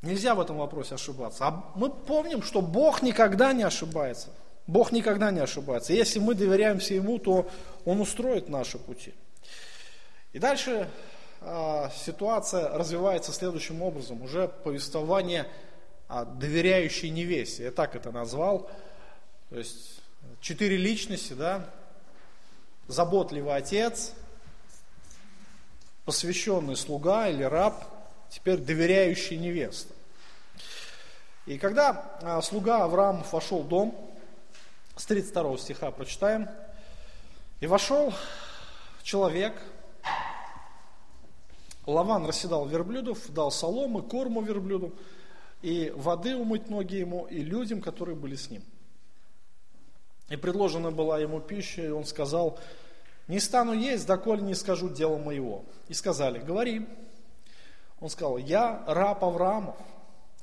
B: Нельзя в этом вопросе ошибаться. А мы помним, что Бог никогда не ошибается. Бог никогда не ошибается. Если мы доверяемся Ему, то Он устроит наши пути. И дальше э, ситуация развивается следующим образом. Уже повествование о доверяющей невесте. Я так это назвал. То есть четыре личности, да, заботливый отец, посвященный слуга или раб, теперь доверяющий невеста. И когда а, слуга Авраам вошел в дом, с 32 стиха прочитаем, и вошел человек, Лаван расседал верблюдов, дал соломы, корму верблюду, и воды умыть ноги ему, и людям, которые были с ним. И предложена была ему пища, и он сказал, не стану есть, доколе не скажу дело моего. И сказали, говори. Он сказал, я раб Авраамов.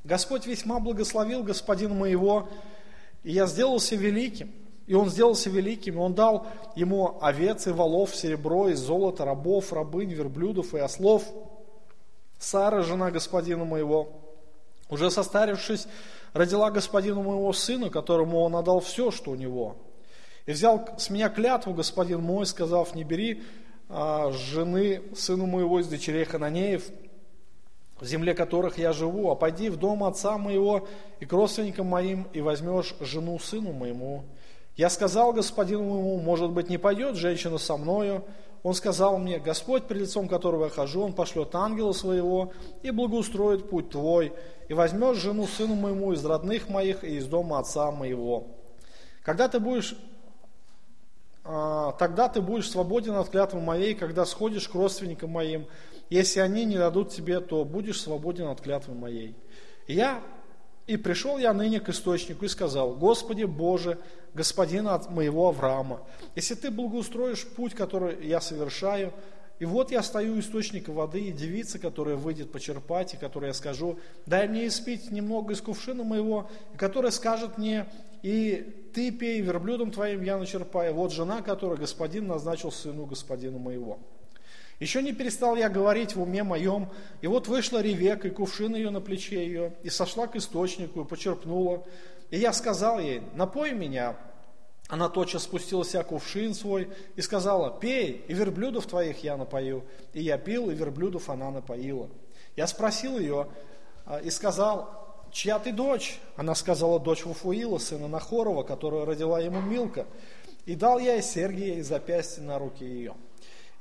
B: Господь весьма благословил господина моего, и я сделался великим. И он сделался великим, и он дал ему овец и волов, серебро и золото, рабов, рабынь, верблюдов и ослов. Сара, жена господина моего, уже состарившись, родила господину моего сына, которому он отдал все, что у него. И взял с меня клятву господин мой, сказав, не бери а, жены сыну моего из дочерей Хананеев, в земле которых я живу, а пойди в дом отца моего и к родственникам моим, и возьмешь жену сыну моему. Я сказал господину моему, может быть, не пойдет женщина со мною. Он сказал мне, Господь, перед лицом которого я хожу, Он пошлет ангела своего и благоустроит путь твой, и возьмешь жену сыну моему из родных моих и из дома отца моего. Когда ты будешь а, тогда ты будешь свободен от клятвы моей, когда сходишь к родственникам моим, если они не дадут тебе, то будешь свободен от клятвы моей. Я и пришел я ныне к источнику и сказал, Господи Боже, Господина от моего Авраама, если Ты благоустроишь путь, который я совершаю, и вот я стою у источника воды, и девица, которая выйдет почерпать, и которой я скажу, дай мне испить немного из кувшина моего, и которая скажет мне, и ты пей, верблюдом твоим я начерпаю. Вот жена, которую господин назначил сыну господину моего. Еще не перестал я говорить в уме моем, и вот вышла Ревека, и кувшин ее на плече ее, и сошла к источнику, и почерпнула. И я сказал ей, напой меня. Она тотчас спустила себя кувшин свой и сказала, пей, и верблюдов твоих я напою. И я пил, и верблюдов она напоила. Я спросил ее а, и сказал, чья ты дочь? Она сказала, дочь Вуфуила, сына Нахорова, которая родила ему Милка. И дал я ей Сергия и запястье на руки ее.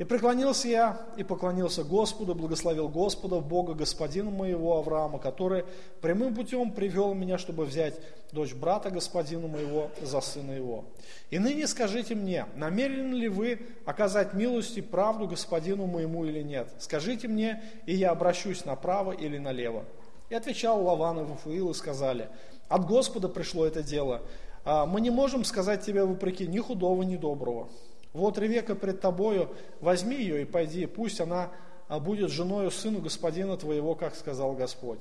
B: И преклонился я и поклонился Господу, благословил Господа, Бога, господина моего Авраама, который прямым путем привел меня, чтобы взять дочь брата господина моего за сына его. И ныне скажите мне, намерены ли вы оказать милость и правду господину моему или нет? Скажите мне, и я обращусь направо или налево. И отвечал Лаван и Вафуил и сказали, от Господа пришло это дело. А мы не можем сказать тебе вопреки ни худого, ни доброго. Вот Ревека пред тобою, возьми ее и пойди, пусть она а, будет женою сыну господина твоего, как сказал Господь.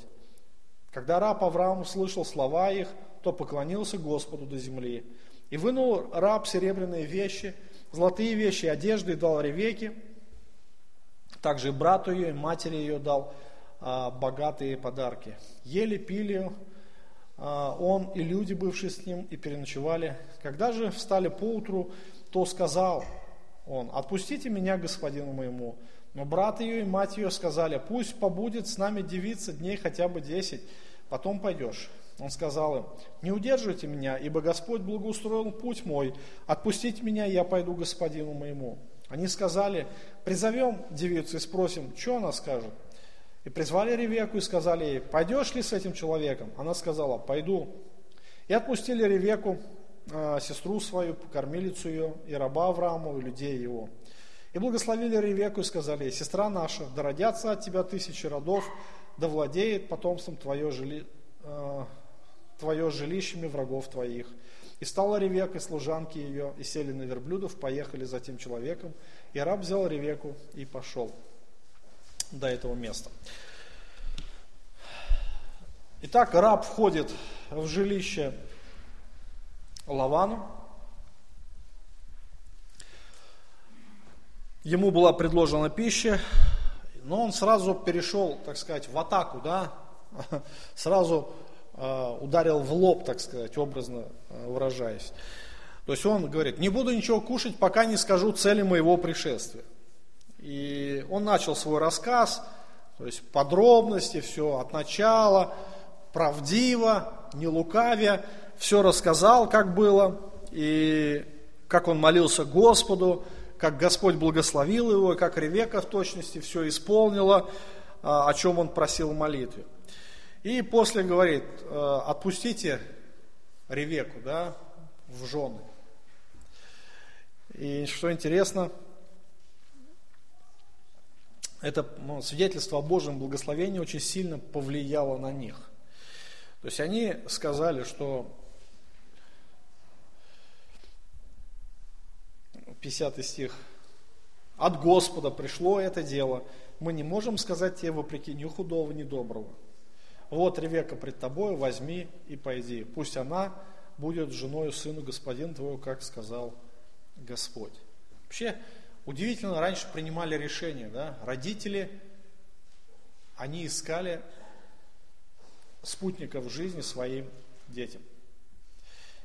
B: Когда раб Авраам услышал слова их, то поклонился Господу до земли. И вынул раб серебряные вещи, золотые вещи, одежды и дал Ревеке. Также и брату ее, и матери ее дал а, богатые подарки. Ели, пили а, он и люди, бывшие с ним, и переночевали. Когда же встали поутру, то сказал он, отпустите меня господину моему. Но брат ее и мать ее сказали, пусть побудет с нами девица дней хотя бы десять, потом пойдешь. Он сказал им, не удерживайте меня, ибо Господь благоустроил путь мой, отпустите меня, я пойду господину моему. Они сказали, призовем девицу и спросим, что она скажет. И призвали Ревеку и сказали ей, пойдешь ли с этим человеком? Она сказала, пойду. И отпустили Ревеку, сестру свою, кормилицу ее, и раба Аврааму, и людей его. И благословили Ревеку и сказали ей, сестра наша, да родятся от тебя тысячи родов, да владеет потомством твое, жили, э, твое жилищами врагов твоих. И стала Ревека и служанки ее, и сели на верблюдов, поехали за тем человеком. И раб взял Ревеку и пошел до этого места. Итак, раб входит в жилище Лавану. Ему была предложена пища, но он сразу перешел, так сказать, в атаку, да, сразу э, ударил в лоб, так сказать, образно э, выражаясь. То есть он говорит, не буду ничего кушать, пока не скажу цели моего пришествия. И он начал свой рассказ, то есть подробности, все от начала, правдиво, не лукавя все рассказал, как было, и как он молился Господу, как Господь благословил его, как Ревека в точности все исполнила, а, о чем он просил в молитве. И после говорит, «Э, отпустите Ревеку да, в жены. И что интересно, это ну, свидетельство о Божьем благословении очень сильно повлияло на них. То есть они сказали, что 50 стих. От Господа пришло это дело. Мы не можем сказать тебе вопреки ни худого, ни доброго. Вот Ревека пред тобой, возьми и пойди. Пусть она будет женой сыну господина твоего, как сказал Господь. Вообще, удивительно, раньше принимали решения, да, родители, они искали спутников жизни своим детям.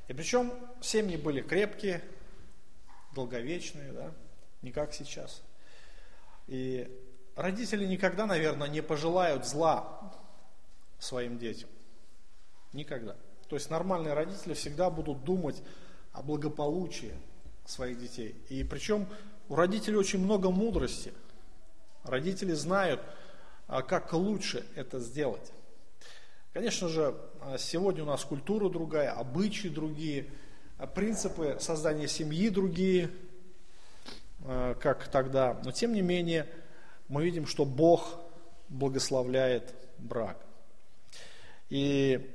B: И причем семьи были крепкие, долговечные, да, не как сейчас. И родители никогда, наверное, не пожелают зла своим детям. Никогда. То есть нормальные родители всегда будут думать о благополучии своих детей. И причем у родителей очень много мудрости. Родители знают, а как лучше это сделать. Конечно же, а, сегодня у нас культура другая, обычаи другие, принципы создания семьи другие, как тогда. Но тем не менее, мы видим, что Бог благословляет брак. И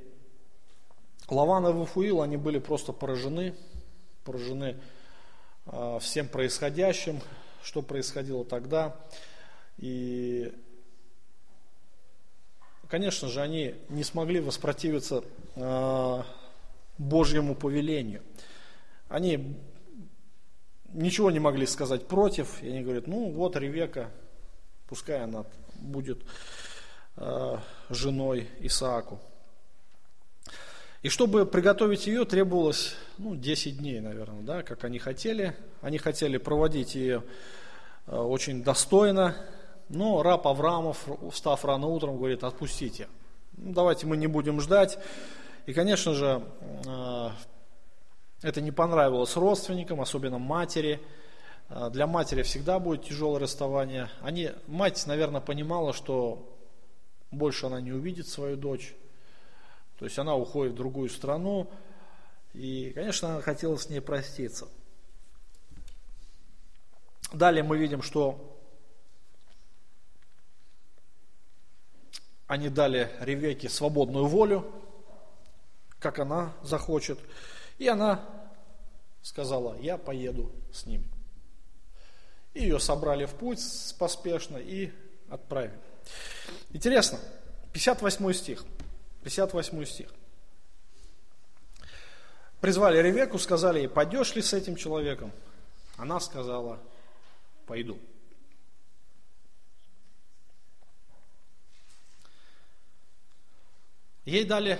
B: Лаван и Вафуил, они были просто поражены, поражены э, всем происходящим, что происходило тогда. И, конечно же, они не смогли воспротивиться э, Божьему повелению. Они ничего не могли сказать против, и они говорят, ну вот Ревека, пускай она будет э, женой Исааку. И чтобы приготовить ее, требовалось ну, 10 дней, наверное, да, как они хотели. Они хотели проводить ее э, очень достойно, но раб Авраамов, встав рано утром, говорит, отпустите. Давайте мы не будем ждать. И, конечно же, э, это не понравилось родственникам, особенно матери. Э, для матери всегда будет тяжелое расставание. Они, мать, наверное, понимала, что больше она не увидит свою дочь. То есть она уходит в другую страну, и, конечно, она хотела с ней проститься. Далее мы видим, что они дали Ревеке свободную волю, как она захочет. И она сказала, я поеду с ними. Ее собрали в путь поспешно и отправили. Интересно, 58 стих. 58 стих. Призвали Ревеку, сказали ей, пойдешь ли с этим человеком? Она сказала, пойду. Ей дали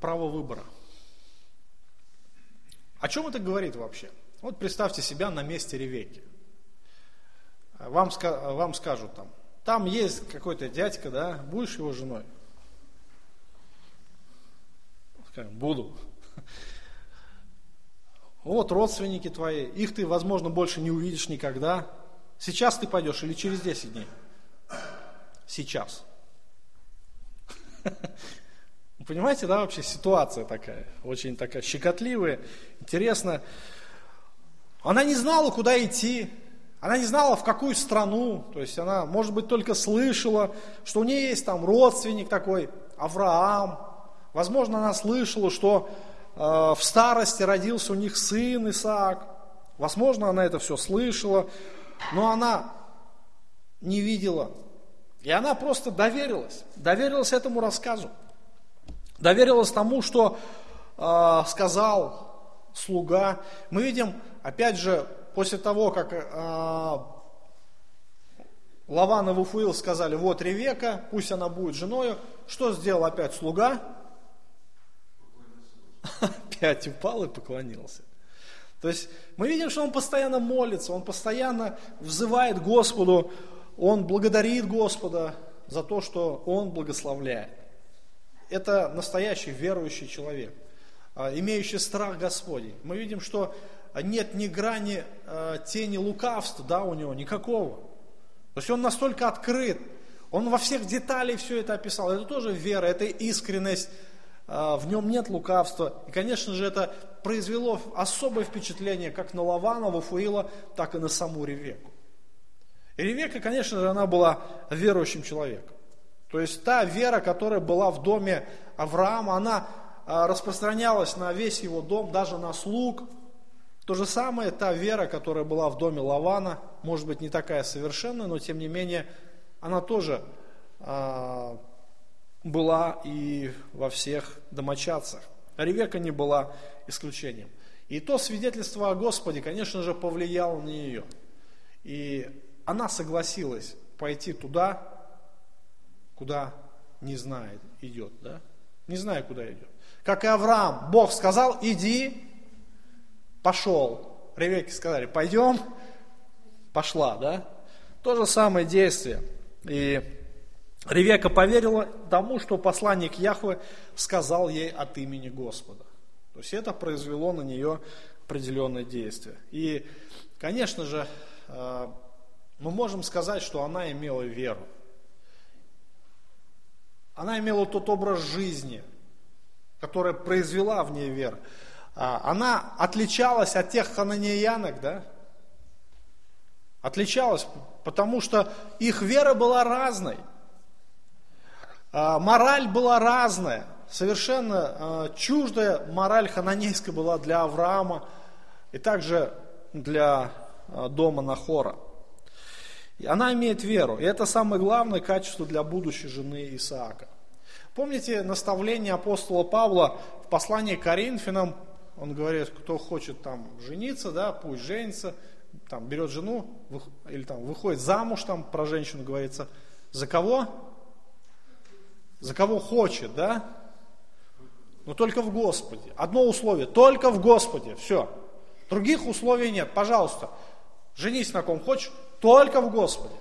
B: право выбора. О чем это говорит вообще? Вот представьте себя на месте Ревеки. Вам, вам скажут там, там есть какой-то дядька, да, будешь его женой? Скажем, буду. Вот родственники твои, их ты, возможно, больше не увидишь никогда. Сейчас ты пойдешь или через 10 дней? Сейчас. Понимаете, да, вообще ситуация такая, очень такая щекотливая, интересная. Она не знала, куда идти, она не знала, в какую страну, то есть она, может быть, только слышала, что у нее есть там родственник такой, Авраам, Возможно, она слышала, что э, в старости родился у них сын Исаак. Возможно, она это все слышала, но она не видела. И она просто доверилась, доверилась этому рассказу. Доверилась тому, что э, сказал слуга. Мы видим, опять же, после того, как э, Лаван и Вуфуил сказали, вот Ревека, пусть она будет женой, что сделал опять слуга? опять упал и поклонился. То есть мы видим, что он постоянно молится, он постоянно взывает Господу, он благодарит Господа за то, что он благословляет. Это настоящий верующий человек, а, имеющий страх Господень. Мы видим, что нет ни грани а, тени лукавства да, у него, никакого. То есть он настолько открыт, он во всех деталях все это описал. Это тоже вера, это искренность, а, в нем нет лукавства. И, конечно же, это произвело особое впечатление как на Лавана, Вафуила, так и на саму Ревеку. И Ревека, конечно же, она была верующим человеком. То есть та вера, которая была в доме Авраама, она а, распространялась на весь его дом, даже на слуг. То же самое, та вера, которая была в доме Лавана, может быть не такая совершенная, но тем не менее, она тоже а, была и во всех домочадцах. Ревека не была исключением. И то свидетельство о Господе, конечно же, повлияло на нее. И она согласилась пойти туда, куда не знает, идет, да? Не знаю, куда идет. Как и Авраам, Бог сказал, иди, пошел. Ревеке сказали, пойдем, пошла, да? То же самое действие. И Ревека поверила тому, что посланник Яхвы сказал ей от имени Господа. То есть это произвело на нее определенное действие. И, конечно же, э, мы можем сказать, что она имела веру. Она имела тот образ жизни, который произвела в ней веру. А, она отличалась от тех хананеянок, да? Отличалась, потому что их вера была разной. А, мораль была разная. Совершенно а, чуждая мораль хананейская была для Авраама и также для дома Нахора. Она имеет веру. И это самое главное качество для будущей жены Исаака. Помните наставление апостола Павла в послании к Коринфянам? Он говорит, кто хочет там жениться, да, пусть женится, там берет жену, или там выходит замуж, там про женщину говорится. За кого? За кого хочет, да? Но только в Господе. Одно условие, только в Господе, все. Других условий нет, пожалуйста. Женись на ком хочешь, только в Господе.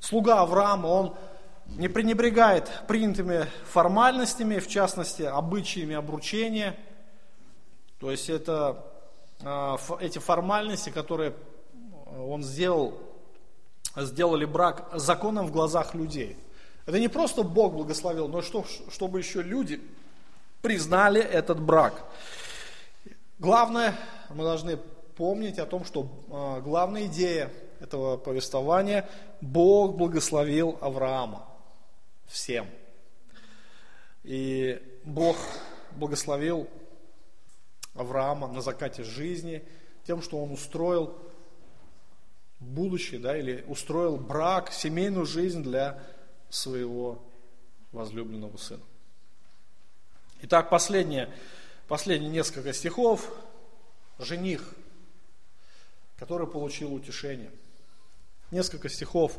B: Слуга Авраама, он не пренебрегает принятыми формальностями, в частности, обычаями обручения. То есть это а, эти формальности, которые он сделал, сделали брак законом в глазах людей. Это не просто Бог благословил, но что, чтобы еще люди признали этот брак. Главное, мы должны помнить о том, что э, главная идея этого повествования – Бог благословил Авраама всем. И Бог благословил Авраама на закате жизни тем, что он устроил будущее, да, или устроил брак, семейную жизнь для своего возлюбленного сына. Итак, последнее, последние несколько стихов. Жених который получил утешение. Несколько стихов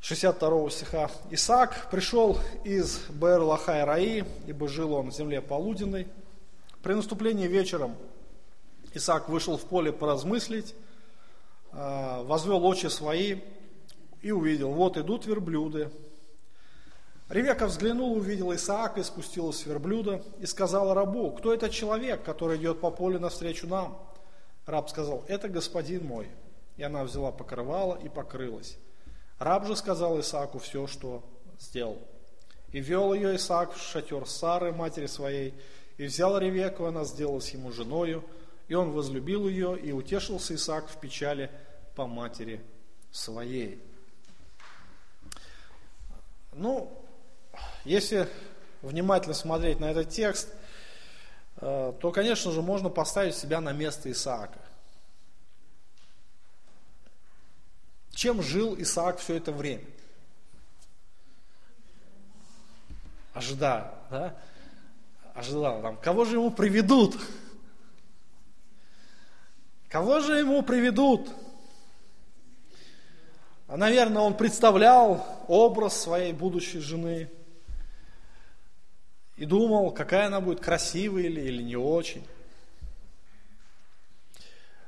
B: 62 стиха. Исаак пришел из бер лахай раи ибо жил он в земле полуденной. При наступлении вечером Исаак вышел в поле поразмыслить, а, возвел очи свои и увидел, вот идут верблюды. Ревека взглянул, увидел Исаака и спустилась с верблюда и сказала рабу, кто этот человек, который идет по полю навстречу нам? Раб сказал, это господин мой. И она взяла покрывало и покрылась. Раб же сказал Исааку все, что сделал. И вел ее Исаак в шатер Сары, матери своей, и взял Ревеку, она сделалась ему женою, и он возлюбил ее, и утешился Исаак в печали по матери своей. Ну, если внимательно смотреть на этот текст, Э, то, конечно же, можно поставить себя на место Исаака. Чем жил Исаак все это время? Ожидая, да? Ожидал там, кого же ему приведут? Кого же ему приведут? А, наверное, он представлял образ своей будущей жены – и думал, какая она будет красивая или, или не очень.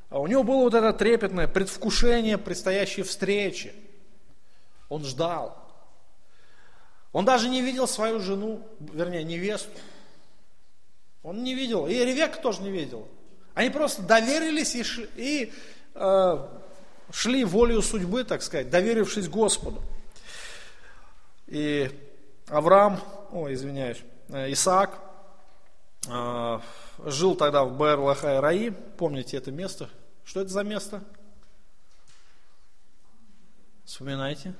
B: А у него было вот это трепетное предвкушение предстоящей встречи. Он ждал. Он даже не видел свою жену, вернее, невесту. Он не видел. И Ревека тоже не видел. Они просто доверились и, и э, шли волею судьбы, так сказать, доверившись Господу. И Авраам, ой, извиняюсь, Исаак э, жил тогда в Бер Лахай Раи. Помните это место? Что это за место? Вспоминайте.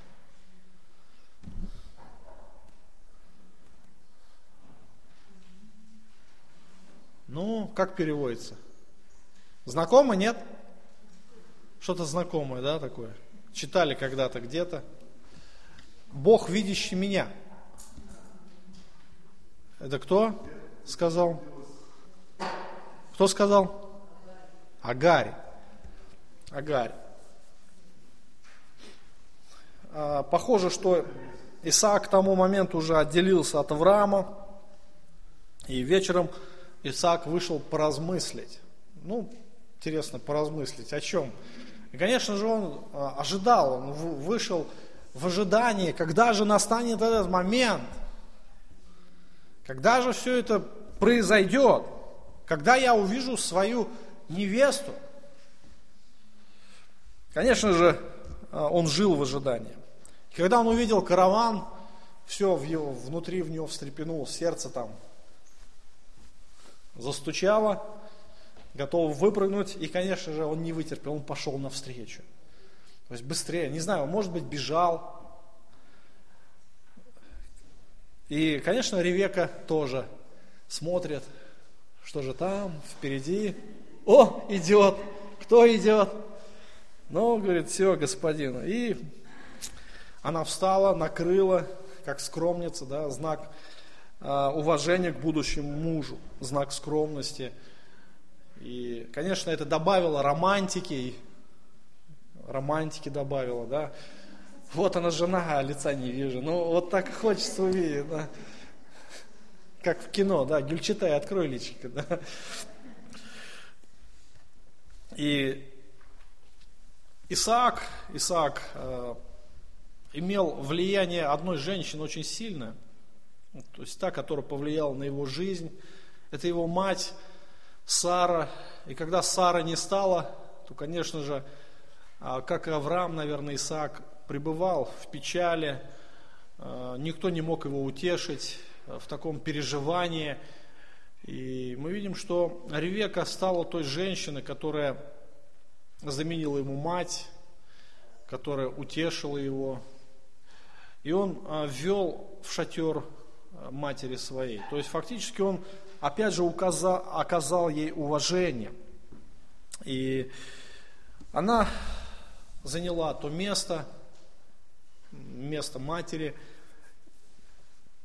B: Ну, как переводится? Знакомо, нет? Что-то знакомое, да, такое? Читали когда-то где-то. Бог, видящий меня – это кто сказал? Кто сказал? Агарь. Агарь. А, похоже, что Исаак к тому моменту уже отделился от Авраама, и вечером Исаак вышел поразмыслить. Ну, Интересно поразмыслить, о чем. И, конечно же, он а, ожидал, он вышел в ожидании, когда же настанет этот момент, когда же все это произойдет, когда я увижу свою невесту. Конечно же, а, он жил в ожидании. Когда он увидел караван, все в его, внутри в него встрепенулось, сердце там застучало, готов выпрыгнуть, и, конечно же, он не вытерпел, он пошел навстречу. То есть быстрее, не знаю, может быть, бежал. И, конечно, Ревека тоже смотрит, что же там, впереди. О, идет, кто идет? Ну, говорит, все, господин. И она встала, накрыла, как скромница, да, знак э, уважения к будущему мужу, знак скромности. И, конечно, это добавило романтики, романтики добавило, да. Вот она жена, а лица не вижу. Ну, вот так хочется увидеть, да. Как в кино, да, Гюльчатай, открой личико, да. И Исаак, Исаак э, имел влияние одной женщины очень сильное, то есть та, которая повлияла на его жизнь, это его мать Сара. И когда Сара не стала, то, конечно же, а, как и Авраам, наверное, Исаак пребывал в печали, а, никто не мог его утешить а, в таком переживании. И мы видим, что Ревека стала той женщиной, которая заменила ему мать, которая утешила его. И он а, ввел в шатер матери своей. То есть фактически он опять же указал, оказал ей уважение. И она заняла то место, место матери.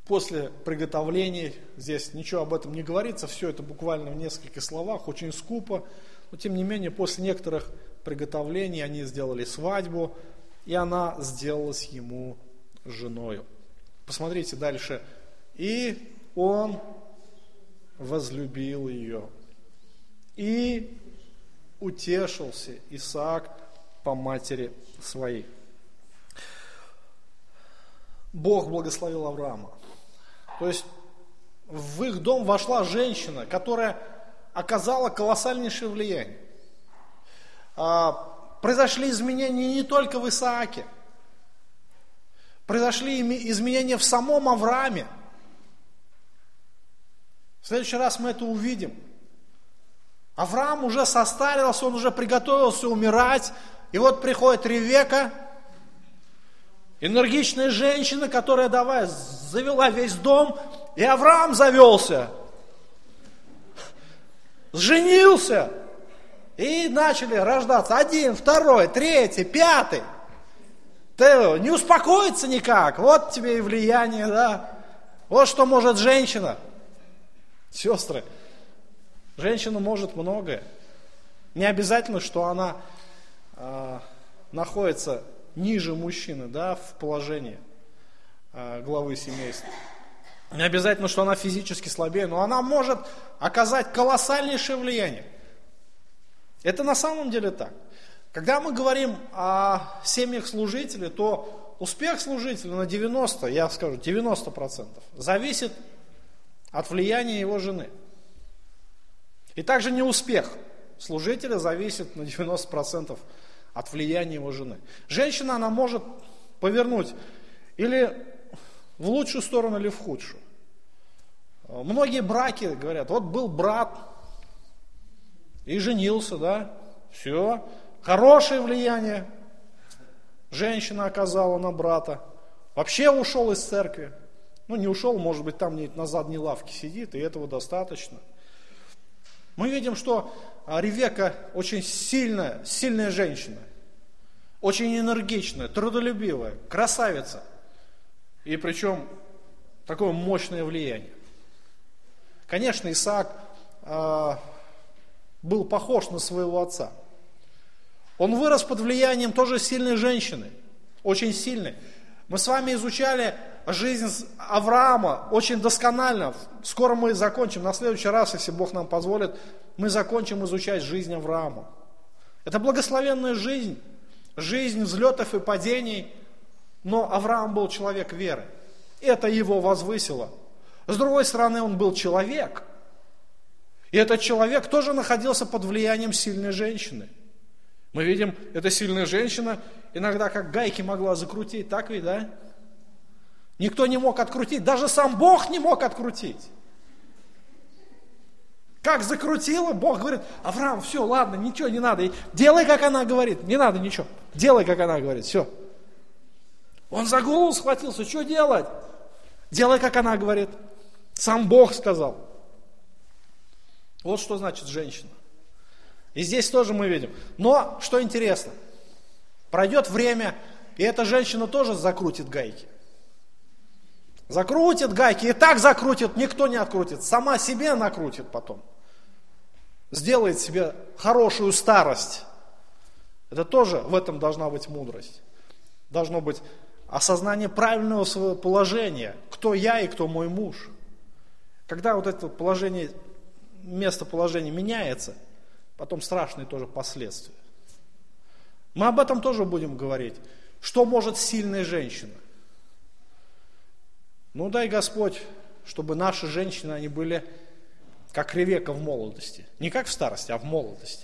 B: После приготовлений, здесь ничего об этом не говорится, все это буквально в нескольких словах, очень скупо. Но тем не менее, после некоторых приготовлений они сделали свадьбу, и она сделалась ему женою. Посмотрите дальше. И он возлюбил ее. И утешился Исаак по матери своей. Бог благословил Авраама. То есть в их дом вошла женщина, которая оказала колоссальнейшее влияние. А, произошли изменения не только в Исааке, произошли изменения в самом Аврааме. В следующий раз мы это увидим. Авраам уже состарился, он уже приготовился умирать. И вот приходит Ревека, энергичная женщина, которая давай завела весь дом, и Авраам завелся, женился, и начали рождаться один, второй, третий, пятый. Ты не успокоится никак, вот тебе и влияние, да. Вот что может женщина. Сестры, женщина может многое. Не обязательно, что она э, находится ниже мужчины, да, в положении э, главы семейства. Не обязательно, что она физически слабее, но она может оказать колоссальнейшее влияние. Это на самом деле так. Когда мы говорим о семьях служителей, то успех служителя на 90, я скажу 90%, зависит от влияния его жены. И также неуспех служителя зависит на 90% от влияния его жены. Женщина, она может повернуть или в лучшую сторону, или в худшую. Многие браки говорят, вот был брат и женился, да, все, хорошее влияние женщина оказала на брата, вообще ушел из церкви, ну, не ушел, может быть, там на задней лавке сидит, и этого достаточно. Мы видим, что а, Ревека очень сильная, сильная женщина, очень энергичная, трудолюбивая, красавица. И причем такое мощное влияние. Конечно, Исаак э, был похож на своего отца. Он вырос под влиянием тоже сильной женщины, очень сильной. Мы с вами изучали жизнь Авраама очень досконально. Скоро мы закончим. На следующий раз, если Бог нам позволит, мы закончим изучать жизнь Авраама. Это благословенная жизнь, жизнь взлетов и падений, но Авраам был человек веры. Это его возвысило. С другой стороны, он был человек. И этот человек тоже находился под влиянием сильной женщины. Мы видим, эта сильная женщина иногда как гайки могла закрутить, так ведь, да? Никто не мог открутить, даже сам Бог не мог открутить. Как закрутила, Бог говорит, Авраам, все, ладно, ничего не надо, делай, как она говорит, не надо ничего, делай, как она говорит, все. Он за голову схватился, что делать? Делай, как она говорит. Сам Бог сказал. Вот что значит женщина. И здесь тоже мы видим. Но, что интересно, пройдет время, и эта женщина тоже закрутит гайки. Закрутит гайки, и так закрутит, никто не открутит. Сама себе накрутит потом сделает себе хорошую старость. Это тоже в этом должна быть мудрость. Должно быть осознание правильного своего положения. Кто я и кто мой муж. Когда вот это положение, местоположение меняется, потом страшные тоже последствия. Мы об этом тоже будем говорить. Что может сильная женщина? Ну дай Господь, чтобы наши женщины, они были как Ревека в молодости. Не как в старости, а в молодости.